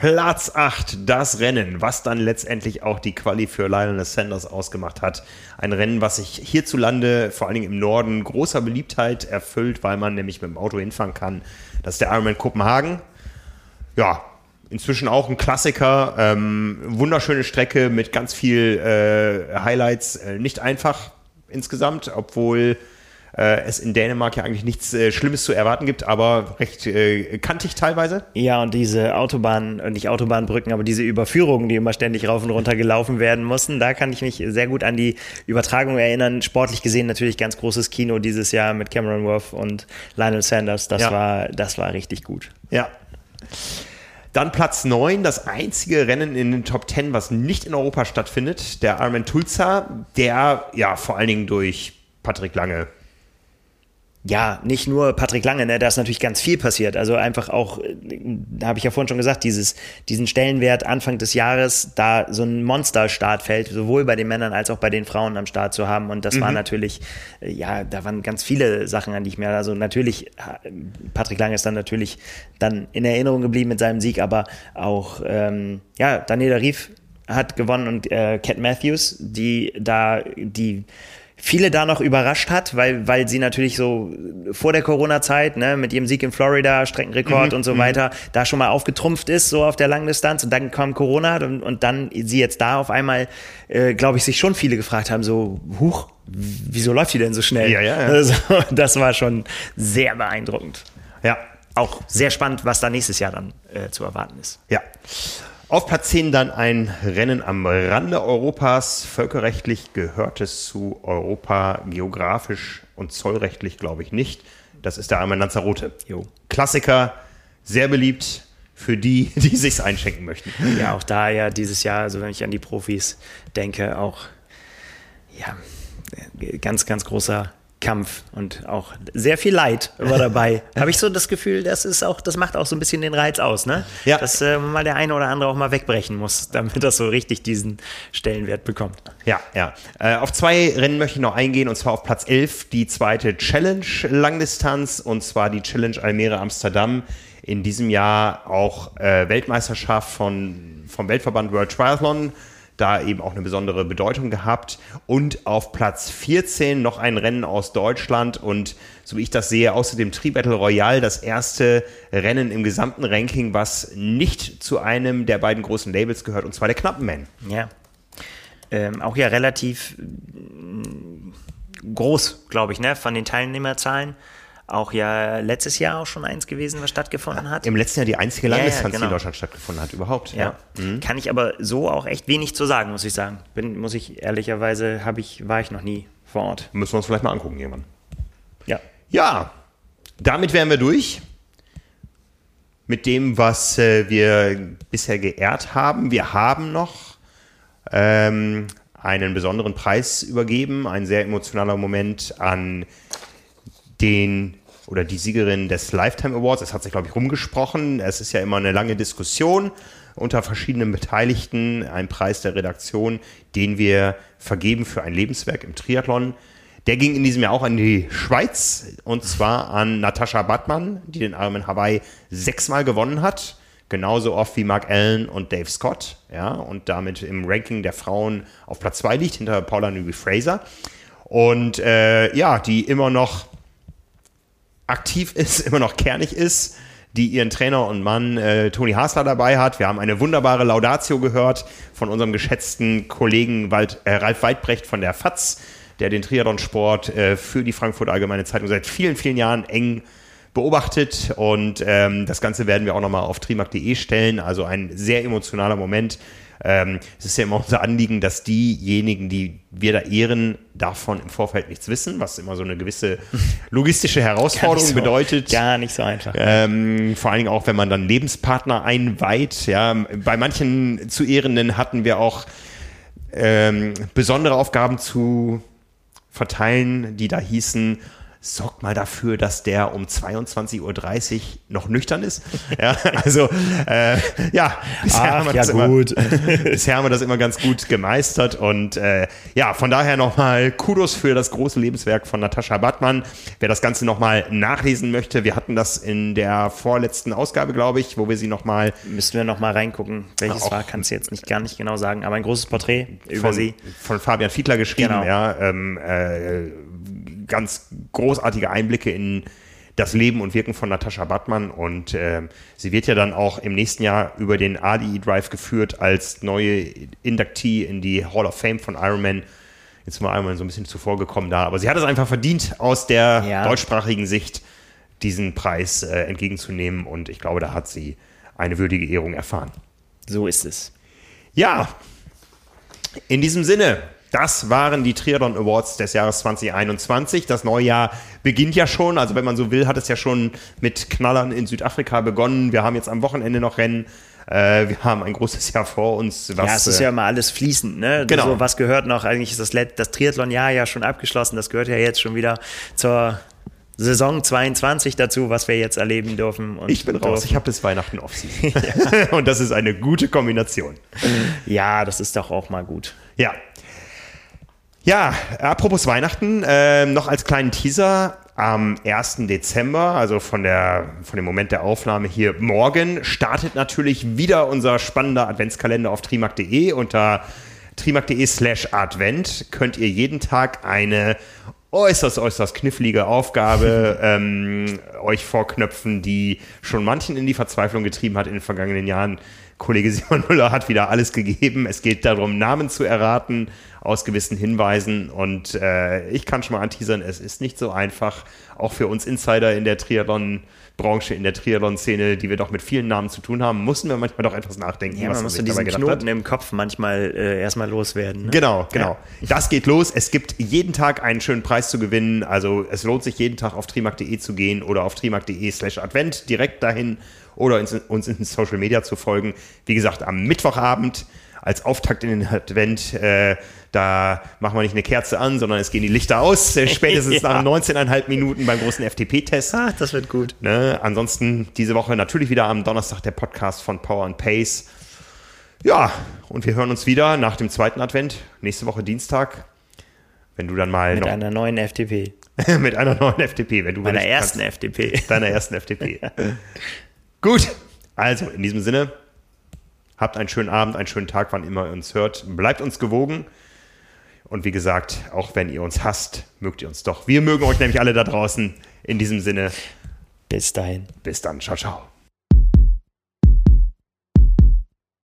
Platz 8, das Rennen, was dann letztendlich auch die Quali für Lionel Sanders ausgemacht hat. Ein Rennen, was sich hierzulande, vor allen Dingen im Norden, großer Beliebtheit erfüllt, weil man nämlich mit dem Auto hinfahren kann. Das ist der Ironman Kopenhagen. Ja, inzwischen auch ein Klassiker. Ähm, wunderschöne Strecke mit ganz viel äh, Highlights. Äh, nicht einfach insgesamt, obwohl äh, es in Dänemark ja eigentlich nichts äh, Schlimmes zu erwarten gibt, aber recht äh, kantig teilweise. Ja, und diese Autobahn, äh, nicht Autobahnbrücken, aber diese Überführungen, die immer ständig rauf und runter gelaufen werden mussten, da kann ich mich sehr gut an die Übertragung erinnern. Sportlich gesehen natürlich ganz großes Kino dieses Jahr mit Cameron Worth und Lionel Sanders. Das, ja. war, das war richtig gut. Ja. Dann Platz 9, das einzige Rennen in den Top 10, was nicht in Europa stattfindet, der Armin Tulsa, der ja vor allen Dingen durch Patrick Lange ja, nicht nur Patrick Lange, ne, da ist natürlich ganz viel passiert. Also einfach auch, da habe ich ja vorhin schon gesagt, dieses, diesen Stellenwert Anfang des Jahres, da so ein Monster-Startfeld, sowohl bei den Männern als auch bei den Frauen am Start zu haben. Und das mhm. war natürlich, äh, ja, da waren ganz viele Sachen, an die ich mir, also natürlich, Patrick Lange ist dann natürlich dann in Erinnerung geblieben mit seinem Sieg, aber auch, ähm, ja, Daniela Rief hat gewonnen und äh, Cat Matthews, die da, die, viele da noch überrascht hat, weil, weil sie natürlich so vor der Corona-Zeit, ne, mit ihrem Sieg in Florida, Streckenrekord mhm, und so mhm. weiter, da schon mal aufgetrumpft ist, so auf der Langdistanz. Und dann kam Corona und, und dann sie jetzt da auf einmal, äh, glaube ich, sich schon viele gefragt haben, so, huch, wieso läuft die denn so schnell? Ja, ja, ja. Also, das war schon sehr beeindruckend. Ja. Auch sehr spannend, was da nächstes Jahr dann äh, zu erwarten ist. Ja. Auf Platz 10 dann ein Rennen am Rande Europas. Völkerrechtlich gehört es zu Europa, geografisch und zollrechtlich glaube ich nicht. Das ist der Arme Lanzarote. Jo. Klassiker, sehr beliebt für die, die sich's einschenken möchten. Ja, auch da ja dieses Jahr, also wenn ich an die Profis denke, auch ja, ganz, ganz großer Kampf und auch sehr viel Leid immer dabei. Habe ich so das Gefühl, das ist auch, das macht auch so ein bisschen den Reiz aus, ne? Ja. Dass äh, mal der eine oder andere auch mal wegbrechen muss, damit das so richtig diesen Stellenwert bekommt. Ja, ja. Äh, auf zwei Rennen möchte ich noch eingehen und zwar auf Platz 11 die zweite Challenge Langdistanz und zwar die Challenge Almere Amsterdam. In diesem Jahr auch äh, Weltmeisterschaft von, vom Weltverband World Triathlon da eben auch eine besondere Bedeutung gehabt. Und auf Platz 14 noch ein Rennen aus Deutschland und so wie ich das sehe, außer dem Tri-Battle Royale das erste Rennen im gesamten Ranking, was nicht zu einem der beiden großen Labels gehört, und zwar der Knappenman. Ja. Ähm, auch ja relativ mm, groß, glaube ich, ne, von den Teilnehmerzahlen auch ja letztes Jahr auch schon eins gewesen, was stattgefunden hat. Im letzten Jahr die einzige Langdistanz, ja, genau. die in genau. Deutschland stattgefunden hat, überhaupt. Ja. ja. Mhm. Kann ich aber so auch echt wenig zu sagen, muss ich sagen. Bin, muss ich ehrlicherweise, habe ich, war ich noch nie vor Ort. Müssen wir uns vielleicht mal angucken irgendwann. Ja. Ja, damit wären wir durch mit dem, was äh, wir bisher geehrt haben. Wir haben noch ähm, einen besonderen Preis übergeben, ein sehr emotionaler Moment an den oder die Siegerin des Lifetime Awards. Es hat sich, glaube ich, rumgesprochen. Es ist ja immer eine lange Diskussion unter verschiedenen Beteiligten. Ein Preis der Redaktion, den wir vergeben für ein Lebenswerk im Triathlon. Der ging in diesem Jahr auch an die Schweiz und zwar an Natascha Badmann, die den Ironman Hawaii sechsmal gewonnen hat. Genauso oft wie Mark Allen und Dave Scott. Ja, und damit im Ranking der Frauen auf Platz zwei liegt, hinter Paula Newby Fraser. Und äh, ja, die immer noch aktiv ist, immer noch kernig ist, die ihren Trainer und Mann äh, Toni Hasler dabei hat. Wir haben eine wunderbare Laudatio gehört von unserem geschätzten Kollegen Wald, äh, Ralf Weidbrecht von der FAZ, der den Triathlonsport äh, für die Frankfurter Allgemeine Zeitung seit vielen, vielen Jahren eng beobachtet und ähm, das Ganze werden wir auch nochmal auf trimark.de stellen. Also ein sehr emotionaler Moment. Ähm, es ist ja immer unser Anliegen, dass diejenigen, die wir da ehren, davon im Vorfeld nichts wissen, was immer so eine gewisse logistische Herausforderung so, bedeutet. Gar nicht so einfach. Ähm, vor allen Dingen auch, wenn man dann Lebenspartner einweiht. Ja, bei manchen zu Ehrenden hatten wir auch ähm, besondere Aufgaben zu verteilen, die da hießen, sorgt mal dafür, dass der um 22.30 Uhr noch nüchtern ist. Ja, also äh, ja, bisher, Ach, haben wir ja das gut. Immer, bisher haben wir das immer ganz gut gemeistert und äh, ja, von daher nochmal Kudos für das große Lebenswerk von Natascha Badmann. Wer das Ganze nochmal nachlesen möchte, wir hatten das in der vorletzten Ausgabe, glaube ich, wo wir sie nochmal Müssten wir nochmal reingucken, welches war, kannst du jetzt nicht gar nicht genau sagen, aber ein großes Porträt über von, sie. von Fabian Fiedler geschrieben, Genau. ja, ähm, äh, ganz großartige Einblicke in das Leben und Wirken von Natascha Badmann und ähm, sie wird ja dann auch im nächsten Jahr über den ADI Drive geführt als neue Inductee in die Hall of Fame von Ironman. Jetzt mal einmal so ein bisschen zuvor gekommen da, aber sie hat es einfach verdient, aus der Ja. deutschsprachigen Sicht diesen Preis äh, entgegenzunehmen und ich glaube, da hat sie eine würdige Ehrung erfahren. So ist es. Ja, in diesem Sinne, das waren die Triathlon Awards des Jahres 2021. Das neue Jahr beginnt ja schon. Also wenn man so will, hat es ja schon mit Knallern in Südafrika begonnen. Wir haben jetzt am Wochenende noch Rennen. Äh, wir haben ein großes Jahr vor uns. Was, ja, es ist äh, ja immer alles fließend, ne? Genau. So, was gehört noch? Eigentlich ist das, Let das Triathlon-Jahr ja schon abgeschlossen. Das gehört ja jetzt schon wieder zur Saison 22 dazu, was wir jetzt erleben dürfen. Ich bin raus. dürfen. Ich habe bis Weihnachten Offseason. Und das ist eine gute Kombination. Ja, das ist doch auch mal gut. Ja. Ja, apropos Weihnachten, ähm, noch als kleinen Teaser. Am 1. Dezember, also von, der, von dem Moment der Aufnahme hier morgen, startet natürlich wieder unser spannender Adventskalender auf trimark.de. Unter trimark.de slash advent könnt ihr jeden Tag eine äußerst, äußerst knifflige Aufgabe ähm, euch vorknöpfen, die schon manchen in die Verzweiflung getrieben hat in den vergangenen Jahren. Kollege Simon Müller hat wieder alles gegeben. Es geht darum, Namen zu erraten aus gewissen Hinweisen. Und äh, ich kann schon mal anteasern, es ist nicht so einfach, auch für uns Insider in der Triathlon-Branche, in der Triathlon-Szene, die wir doch mit vielen Namen zu tun haben, mussten wir manchmal doch etwas nachdenken, Ja, man muss dabei diesen gedacht hat. Knoten im Kopf manchmal äh, erstmal loswerden. Ne? Genau, genau. Das geht los. Es gibt jeden Tag einen schönen Preis zu gewinnen. Also es lohnt sich jeden Tag auf trimark.de zu gehen oder auf trimark.de slash advent direkt dahin oder uns, uns in Social Media zu folgen. Wie gesagt, am Mittwochabend als Auftakt in den Advent, äh, da machen wir nicht eine Kerze an, sondern es gehen die Lichter aus, äh, spätestens ja. nach 19,5 Minuten beim großen FTP-Test. Ah, das wird gut. Ne? Ansonsten diese Woche natürlich wieder am Donnerstag der Podcast von Power and Pace. Ja, und wir hören uns wieder nach dem zweiten Advent, nächste Woche Dienstag. Wenn du dann mal. Mit einer neuen FTP. mit einer neuen FTP, wenn du Meiner ersten kannst, FTP. Deiner ersten FTP. Gut, also in diesem Sinne, habt einen schönen Abend, einen schönen Tag, wann immer ihr uns hört. Bleibt uns gewogen. Und wie gesagt, auch wenn ihr uns hasst, mögt ihr uns doch. Wir mögen euch nämlich alle da draußen. In diesem Sinne. Bis dahin. Bis dann. Ciao, ciao.